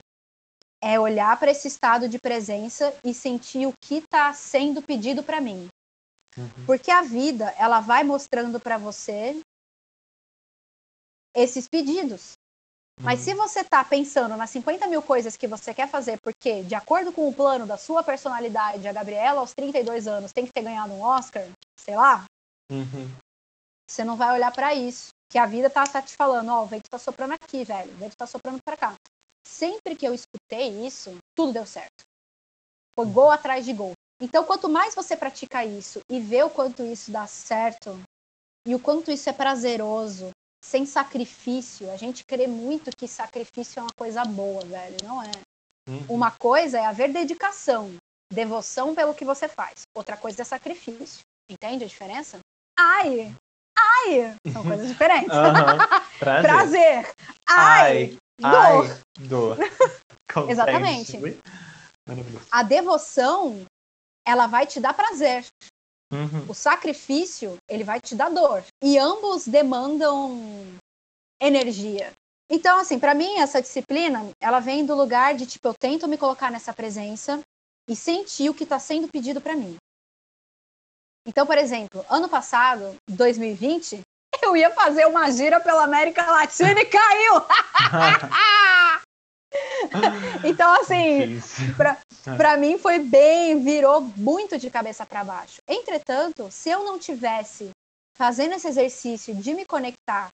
é olhar para esse estado de presença e sentir o que tá sendo pedido pra mim. Uhum. Porque a vida, ela vai mostrando pra você esses pedidos. Mas Uhum. se você tá pensando nas 50 mil coisas que você quer fazer, porque, de acordo com o plano da sua personalidade, a Gabriela, aos 32 anos, tem que ter ganhado um Oscar, sei lá, Uhum. Você não vai olhar pra isso. Que a vida tá, tá te falando, ó, o vento tá soprando aqui, velho, o vento tá soprando pra cá. Sempre que eu escutei isso, tudo deu certo. Foi gol atrás de gol. Então, quanto mais você pratica isso e vê o quanto isso dá certo, e o quanto isso é prazeroso, sem sacrifício, a gente crê muito que sacrifício é uma coisa boa, velho. Não é. Uhum. Uma coisa é haver dedicação, devoção pelo que você faz. Outra coisa é sacrifício. Entende a diferença? Ai! Ai! São coisas diferentes. Aham. *laughs* Prazer. Prazer! Ai! Ai, Dor! dor. *laughs* Compreende? Exatamente. Maravilhoso. A devoção, ela vai te dar prazer. Uhum. O sacrifício, ele vai te dar dor. E ambos demandam energia. Então, assim, pra mim, essa disciplina, ela vem do lugar de, tipo, eu tento me colocar nessa presença e sentir o que tá sendo pedido pra mim. Então, por exemplo, ano passado, 2020, *laughs* eu ia fazer uma gira pela América Latina e caiu! *laughs* então, assim, Difícil. Pra mim foi bem, virou muito de cabeça para baixo. Entretanto, se eu não tivesse fazendo esse exercício de me conectar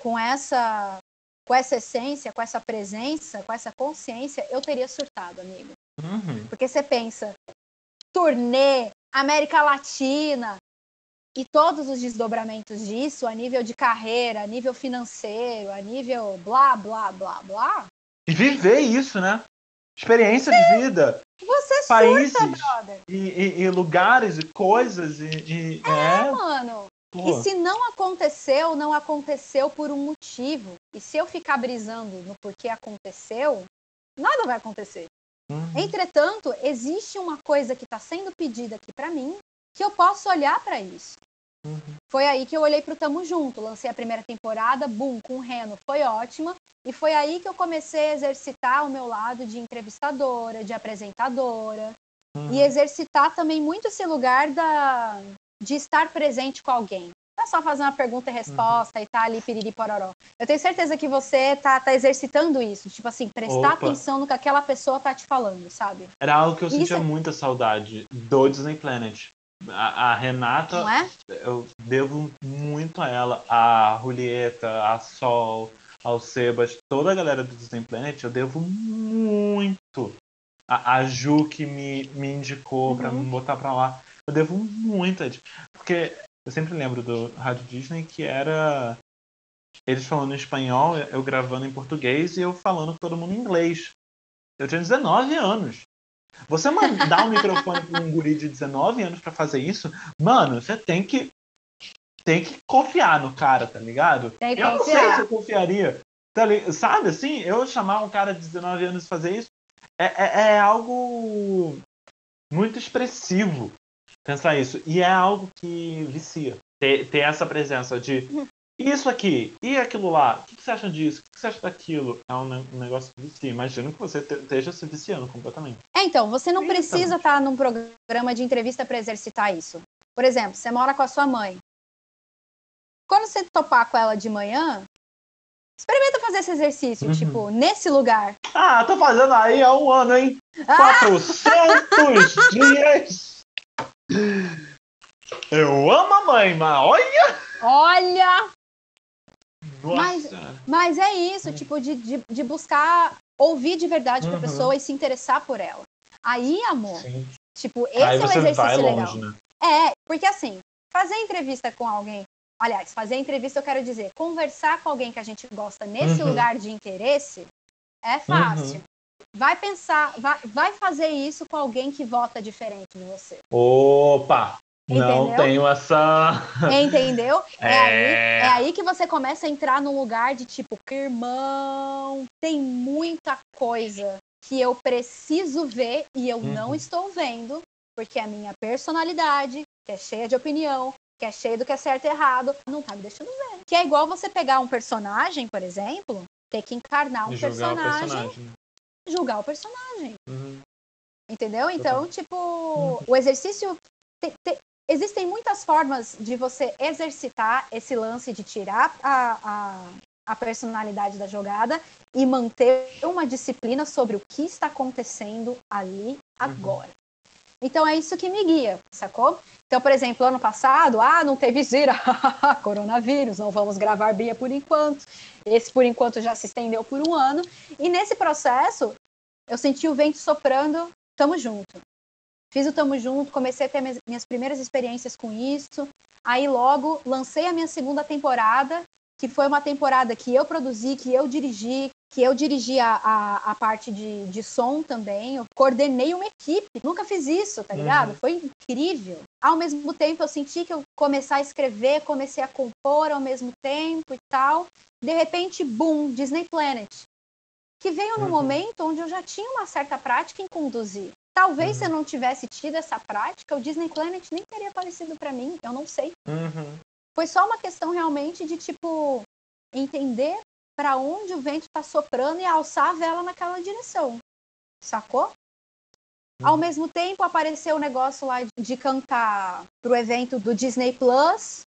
com essa com essa essência, com essa presença, com essa consciência, eu teria surtado, amigo. Uhum. Porque você pensa, turnê, América Latina e todos os desdobramentos disso a nível de carreira, a nível financeiro, a nível blá, blá, blá, blá. E viver isso, né? Experiência de vida, Você países surta, brother. e, e- e lugares e coisas e, e- é, Mano, pô. E se não aconteceu, não aconteceu por um motivo. E se eu ficar brisando no porquê aconteceu, nada vai acontecer. Uhum. Entretanto, existe uma coisa que está sendo pedida aqui para mim que eu posso olhar para isso. Uhum. Foi aí que eu olhei pro Tamo Junto, lancei a primeira temporada, boom, com o Reno, foi ótima. E foi aí que eu comecei a exercitar o meu lado de entrevistadora, de apresentadora, Uhum. e exercitar também muito esse lugar da, de estar presente com alguém. Não é só fazer uma pergunta e resposta e tá ali piriri pororó. Eu tenho certeza que você tá, tá exercitando isso. Tipo assim, prestar Opa. atenção no que aquela pessoa tá te falando, sabe? Era algo que eu Isso sentia é- muita saudade do Disney Planet. A, a Renata, é? eu devo muito a ela, a Julieta, a Sol, ao Sebas, toda a galera do Disney Planet, eu devo muito. A, a Ju que me, me indicou pra Uhum. me botar pra lá, eu devo muito. Porque eu sempre lembro do Rádio Disney que era eles falando em espanhol, eu gravando em português e eu falando com todo mundo em inglês. Eu tinha 19 anos. Você mandar um *laughs* microfone pra um guri de 19 anos pra fazer isso, mano, você tem que tem que confiar no cara, tá ligado? Tem que eu não sei confiar. se eu confiaria. Tá sabe assim, eu chamar um cara de 19 anos fazer isso é, é, é algo muito expressivo pensar isso. E é algo que vicia. Ter, ter essa presença de isso aqui e aquilo lá. O que você acha disso? O que você acha daquilo? É um, ne- um negócio que vicia. Imagino que você te- esteja se viciando completamente. É, então, você não Eita. precisa estar num programa de entrevista para exercitar isso. Por exemplo, você mora com a sua mãe. Quando você topar com ela de manhã, experimenta fazer esse exercício, Uhum. tipo, nesse lugar. Ah, tô fazendo aí há um ano, hein? Ah! 400 *laughs* dias! Eu amo a mãe, mas olha! Olha! Nossa! Mas é isso, tipo, de, de, de buscar ouvir de verdade pra Uhum. pessoa e se interessar por ela. Aí, amor, Sim. Tipo, esse é um exercício legal. longe, né? É, porque assim, fazer entrevista com alguém. Aliás, fazer entrevista eu quero dizer, conversar com alguém que a gente gosta nesse Uhum. lugar de interesse é fácil. Vai pensar, vai, vai fazer isso com alguém que vota diferente de você. Opa! Não Entendeu? tenho essa. *laughs* Entendeu? É, É. Aí, é aí que você começa a entrar num lugar de tipo, irmão, tem muita coisa que eu preciso ver e eu Uhum. não estou vendo, porque a minha personalidade, que é cheia de opinião, que é cheia do que é certo e errado, não tá me deixando ver. Que é igual você pegar um personagem, por exemplo, ter que encarnar um personagem, personagem. né? Julgar o personagem. Uhum. Entendeu? Então, tipo, o exercício. tem- tem- existem muitas formas de você exercitar esse lance de tirar a, a, a personalidade da jogada e manter uma disciplina sobre o que está acontecendo ali agora. Então é isso que me guia, sacou? Então, por exemplo, ano passado, ah, não teve gira, *laughs* coronavírus, não vamos gravar Bia por enquanto. Esse por enquanto já se estendeu por um ano. E nesse processo, eu senti o vento soprando, tamo junto. Fiz o Tamo Junto, comecei a ter minhas, primeiras experiências com isso. Aí logo lancei a minha segunda temporada, que foi uma temporada que eu produzi, que eu dirigi, que eu dirigi a, a, a parte de, de som também. Eu coordenei uma equipe. Nunca fiz isso, tá ligado? Uhum. Foi incrível. Ao mesmo tempo, eu senti que eu comecei a escrever, comecei a compor ao mesmo tempo e tal. De repente, boom, Disney Planet. Que veio num Uhum. momento onde eu já tinha uma certa prática em conduzir. Talvez Uhum. se eu não tivesse tido essa prática, o Disney Planet nem teria aparecido pra mim, eu não sei. Uhum. Foi só uma questão realmente de tipo entender pra onde o vento tá soprando e alçar a vela naquela direção. Sacou? Ao mesmo tempo apareceu o negócio lá de cantar pro evento do Disney Plus.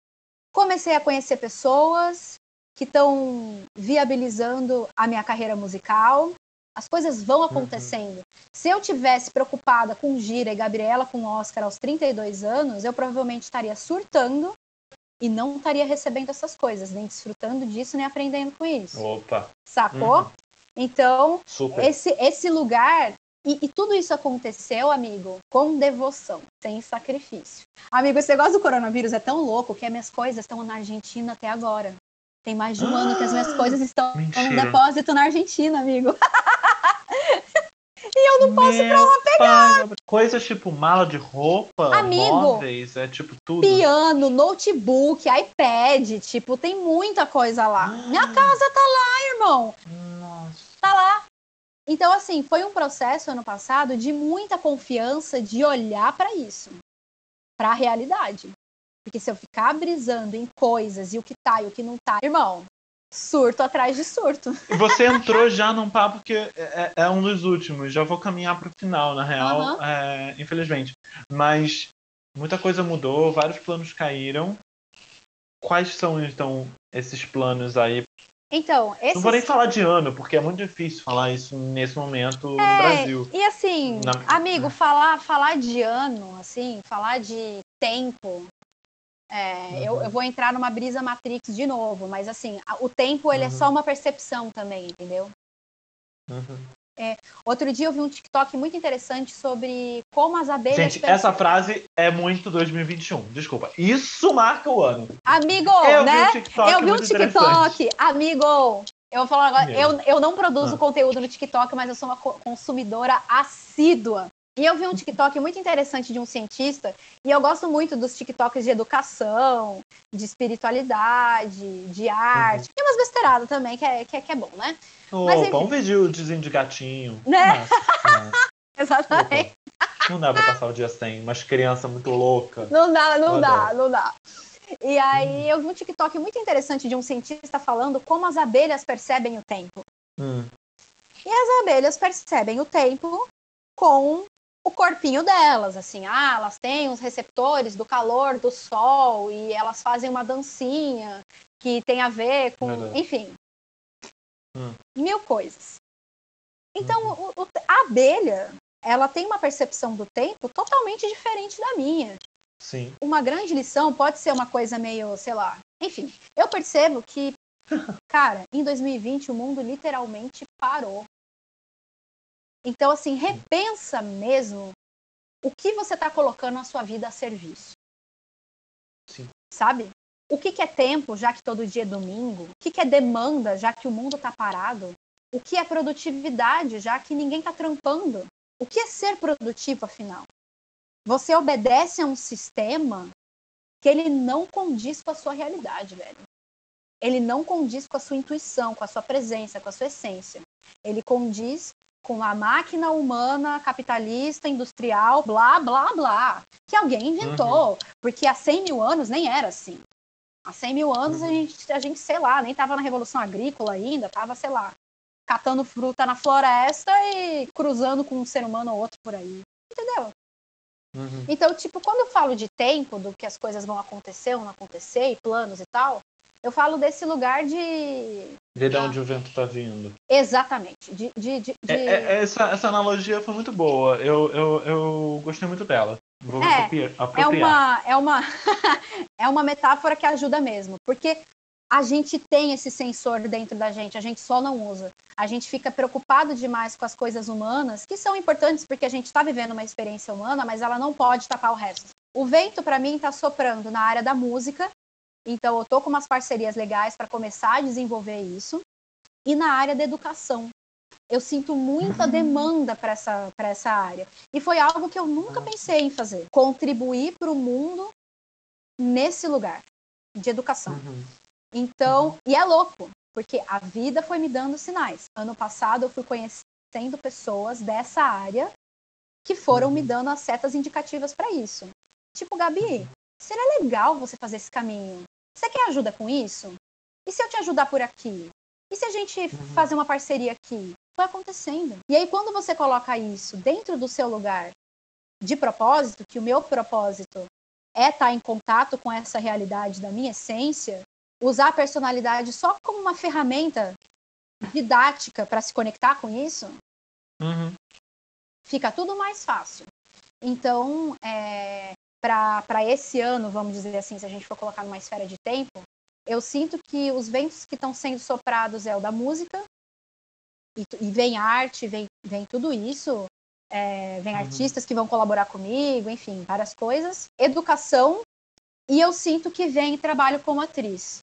Comecei a conhecer pessoas que estão viabilizando a minha carreira musical. As coisas vão acontecendo. Se eu tivesse preocupada com Gira e Gabriela com Oscar aos 32 anos, eu provavelmente estaria surtando e não estaria recebendo essas coisas, nem desfrutando disso, nem aprendendo com isso. Opa, Sacou? Uhum. Então, super. esse, esse lugar. E, e tudo isso aconteceu, amigo, com devoção, sem sacrifício. Amigo, esse negócio do coronavírus é tão louco que as minhas coisas estão na Argentina até agora. Tem mais de um ano que as minhas coisas estão Mentira. num depósito na Argentina, amigo. *laughs* não posso ir pra lá pegar. Coisas tipo mala de roupa, Amigo, móveis, é tipo tudo. Piano, notebook, iPad, tipo, tem muita coisa lá. Minha casa tá lá, irmão. Nossa. tá lá. Então, assim, foi um processo ano passado de muita confiança de olhar para isso, para a realidade. Porque se eu ficar brisando em coisas e o que tá e o que não tá, irmão, surto atrás de surto. Você entrou já num papo que é, é- é um dos últimos. Já vou caminhar pro final, na real, Aham. é, infelizmente. Mas muita coisa mudou, vários planos caíram. Quais são, então, esses planos aí? Então, esses... Não vou nem falar de ano, porque é muito difícil falar isso nesse momento no É, Brasil. E assim, Na- amigo, falar, falar de ano, assim, falar de tempo. É, eu, Uhum. eu vou entrar numa brisa Matrix de novo, mas assim, o tempo ele é Uhum. só uma percepção também, entendeu? Uhum. Outro dia eu vi um TikTok muito interessante sobre como as abelhas. Gente, perce- essa frase é muito 2021. Desculpa. Isso marca o ano. Amigo, Eu né? vi um TikTok eu vi um. TikTok, amigo. Eu vou falar agora, Meu. eu, eu não produzo Ah. conteúdo no TikTok, mas eu sou uma co- consumidora assídua. E eu vi um TikTok muito interessante de um cientista, e eu gosto muito dos TikToks de educação, de espiritualidade, de arte. Uhum. Tem umas besteiradas também, que é, que é, que é bom, né? Mas, Opa, enfim. um videozinho de gatinho. Né? Nossa, nossa. *laughs* Exatamente. Opa, Não dá pra passar o dia sem. Umas crianças muito loucas. Não dá, não Eu dá, não dá. E aí eu vi um TikTok muito interessante de um cientista falando como as abelhas percebem o tempo. Hum, As abelhas percebem o tempo com o corpinho delas, assim, ah, elas têm os receptores do calor do sol e elas fazem uma dancinha que tem a ver com, Verdade. enfim, Hum. mil coisas. Então, o- o- a abelha, ela tem uma percepção do tempo totalmente diferente da minha. sim. Uma grande lição pode ser uma coisa meio, sei lá, enfim, eu percebo que, *laughs* cara, em 2020 o mundo literalmente parou. Então, assim, repensa mesmo o que você está colocando a sua vida a serviço. Sim. Sabe? O que, que é tempo, já que todo dia é domingo? O que, que é demanda, já que o mundo está parado? O que é produtividade, já que ninguém está trampando? O que é ser produtivo, afinal? Você obedece a um sistema que ele não condiz com a sua realidade, velho. Ele não condiz com a sua intuição, com a sua presença, com a sua essência. Ele condiz com a máquina humana, capitalista, industrial, blá, blá, blá, que alguém inventou. Uhum. Porque há 100 mil anos nem era assim. Há 100 mil anos uhum. a, gente, a gente, sei lá, nem estava na Revolução Agrícola ainda, estava, sei lá, catando fruta na floresta e cruzando com um ser humano ou outro por aí. Entendeu? Uhum. Então, tipo, quando eu falo de tempo, do que as coisas vão acontecer ou não acontecer, e planos e tal, eu falo desse lugar de. Ver de onde o vento está vindo. Exatamente. De, de, de, de... É, é, essa, essa analogia foi muito boa. Eu, eu, eu gostei muito dela. Vou é, apropriar. É uma, é, uma, *laughs* é uma metáfora que ajuda mesmo. Porque a gente tem esse sensor dentro da gente, a gente só não usa. A gente fica preocupado demais com as coisas humanas, que são importantes porque a gente está vivendo uma experiência humana, mas ela não pode tapar o resto. O vento, para mim, está soprando na área da música, então eu tô com umas parcerias legais para começar a desenvolver isso, e na área da educação. Eu sinto muita demanda para essa, essa área. E foi algo que eu nunca pensei em fazer. Contribuir para o mundo nesse lugar de educação. Uhum. Então, e é louco, porque a vida foi me dando sinais. Ano passado eu fui conhecendo pessoas dessa área que foram uhum. me dando as setas indicativas para isso. Tipo, Gabi, seria legal você fazer esse caminho. Você quer ajuda com isso? E se eu te ajudar por aqui? E se a gente uhum. fazer uma parceria aqui? Foi acontecendo. E aí, quando você coloca isso dentro do seu lugar de propósito, que o meu propósito é estar em contato com essa realidade da minha essência, usar a personalidade só como uma ferramenta didática para se conectar com isso, uhum. fica tudo mais fácil. Então, é, para esse ano, vamos dizer assim, se a gente for colocar numa esfera de tempo, eu sinto que os ventos que estão sendo soprados é o da música, e, e vem arte, vem, vem tudo isso, é, vem uhum. artistas que vão colaborar comigo, enfim, várias coisas. Educação, e eu sinto que vem trabalho como atriz.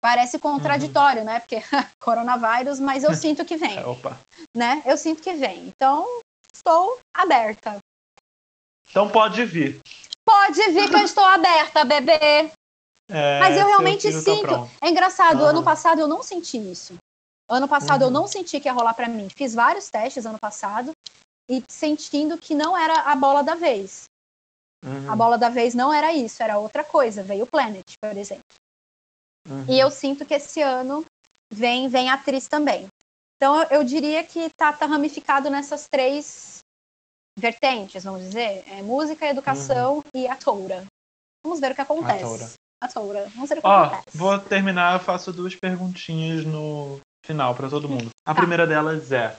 Parece contraditório, uhum. né? Porque *laughs* coronavírus, mas eu *laughs* sinto que vem. Opa. Né? Eu sinto que vem. Então, estou aberta. Então pode vir. Pode vir que eu estou aberta, bebê. É, mas eu realmente tá sinto. Tá é engraçado, uhum. ano passado eu não senti isso. Ano passado uhum. eu não senti que ia rolar para mim. Fiz vários testes ano passado e sentindo que não era a bola da vez. Uhum. A bola da vez não era isso, era outra coisa. Veio o Planet, por exemplo. Uhum. E eu sinto que esse ano vem, vem atriz também. Então eu diria que tá, tá ramificado nessas três vertentes, vamos dizer. É música, educação uhum. e a toura. Vamos ver o que acontece. A toura. A toura. Vamos ver o que Ó, acontece. Vou terminar, faço duas perguntinhas no final para todo mundo. A tá. primeira delas é: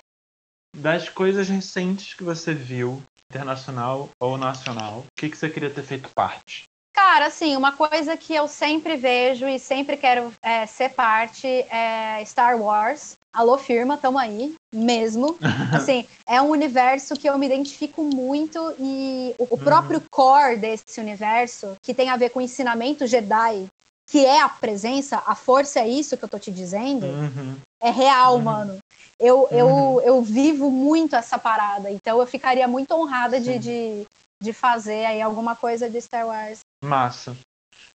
das coisas recentes que você viu, internacional ou nacional, o que, que você queria ter feito parte? Cara, assim, uma coisa que eu sempre vejo e sempre quero é, ser parte é Star Wars. Alô, firma, tamo aí, mesmo. *laughs* Assim, é um universo que eu me identifico muito e o, o próprio uhum. core desse universo, que tem a ver com o ensinamento Jedi, que é a presença, a força é isso que eu tô te dizendo, uhum. é real, uhum. mano. Eu, eu, uhum. eu vivo muito essa parada, então eu ficaria muito honrada de, de, de fazer aí alguma coisa de Star Wars. Massa.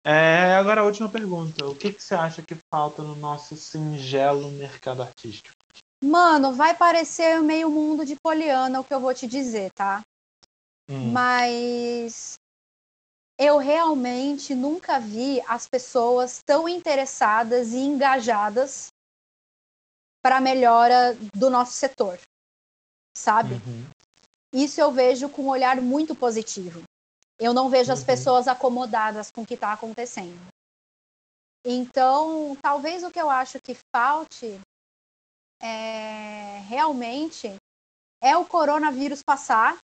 É, agora a última pergunta. O que, que você acha que falta no nosso singelo mercado artístico? Mano, vai parecer meio mundo de Poliana o que eu vou te dizer, tá? Hum. Mas eu realmente nunca vi as pessoas tão interessadas e engajadas para a melhora do nosso setor, sabe? Uhum. Isso eu vejo com um olhar muito positivo. Eu não vejo uhum. as pessoas acomodadas com o que está acontecendo. Então, talvez o que eu acho que falte é, realmente é o coronavírus passar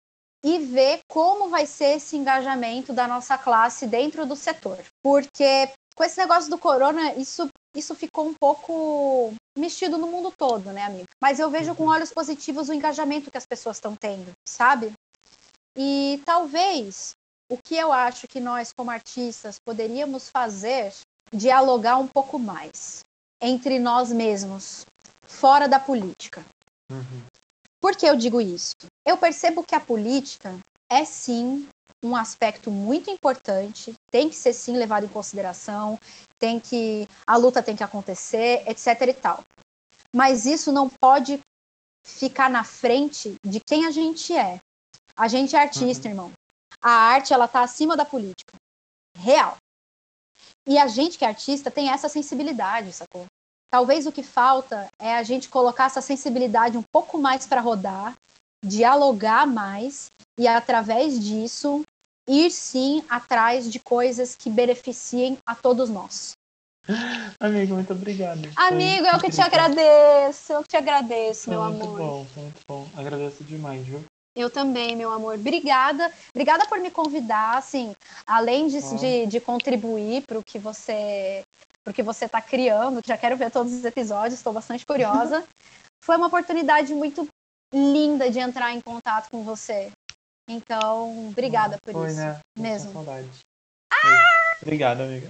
e ver como vai ser esse engajamento da nossa classe dentro do setor. Porque com esse negócio do corona, isso, isso ficou um pouco mexido no mundo todo, né, amigo? Mas eu vejo com uhum. olhos positivos o engajamento que as pessoas estão tendo, sabe? E talvez o que eu acho que nós, como artistas, poderíamos fazer dialogar um pouco mais entre nós mesmos, fora da política. Uhum. Por que eu digo isso? Eu percebo que a política é sim um aspecto muito importante, tem que ser sim levado em consideração, tem que a luta tem que acontecer, etc e tal. Mas isso não pode ficar na frente de quem a gente é. A gente é artista, uhum. irmão. A arte ela tá acima da política. Real. E a gente que é artista tem essa sensibilidade, sacou? Talvez o que falta é a gente colocar essa sensibilidade um pouco mais para rodar, dialogar mais e através disso ir sim atrás de coisas que beneficiem a todos nós. Amigo, muito obrigado. Amigo, eu que te agradeço. Eu que te agradeço, foi meu muito amor. Muito bom, foi muito bom. Agradeço demais, viu? Eu também, meu amor. Obrigada. Obrigada por me convidar, assim, além de, de, de contribuir para o que você porque você está criando, já quero ver todos os episódios, estou bastante curiosa. *laughs* Foi uma oportunidade muito linda de entrar em contato com você. Então, obrigada por Foi, isso. Né? Mesmo. Saudade. Ah! Obrigada, amiga.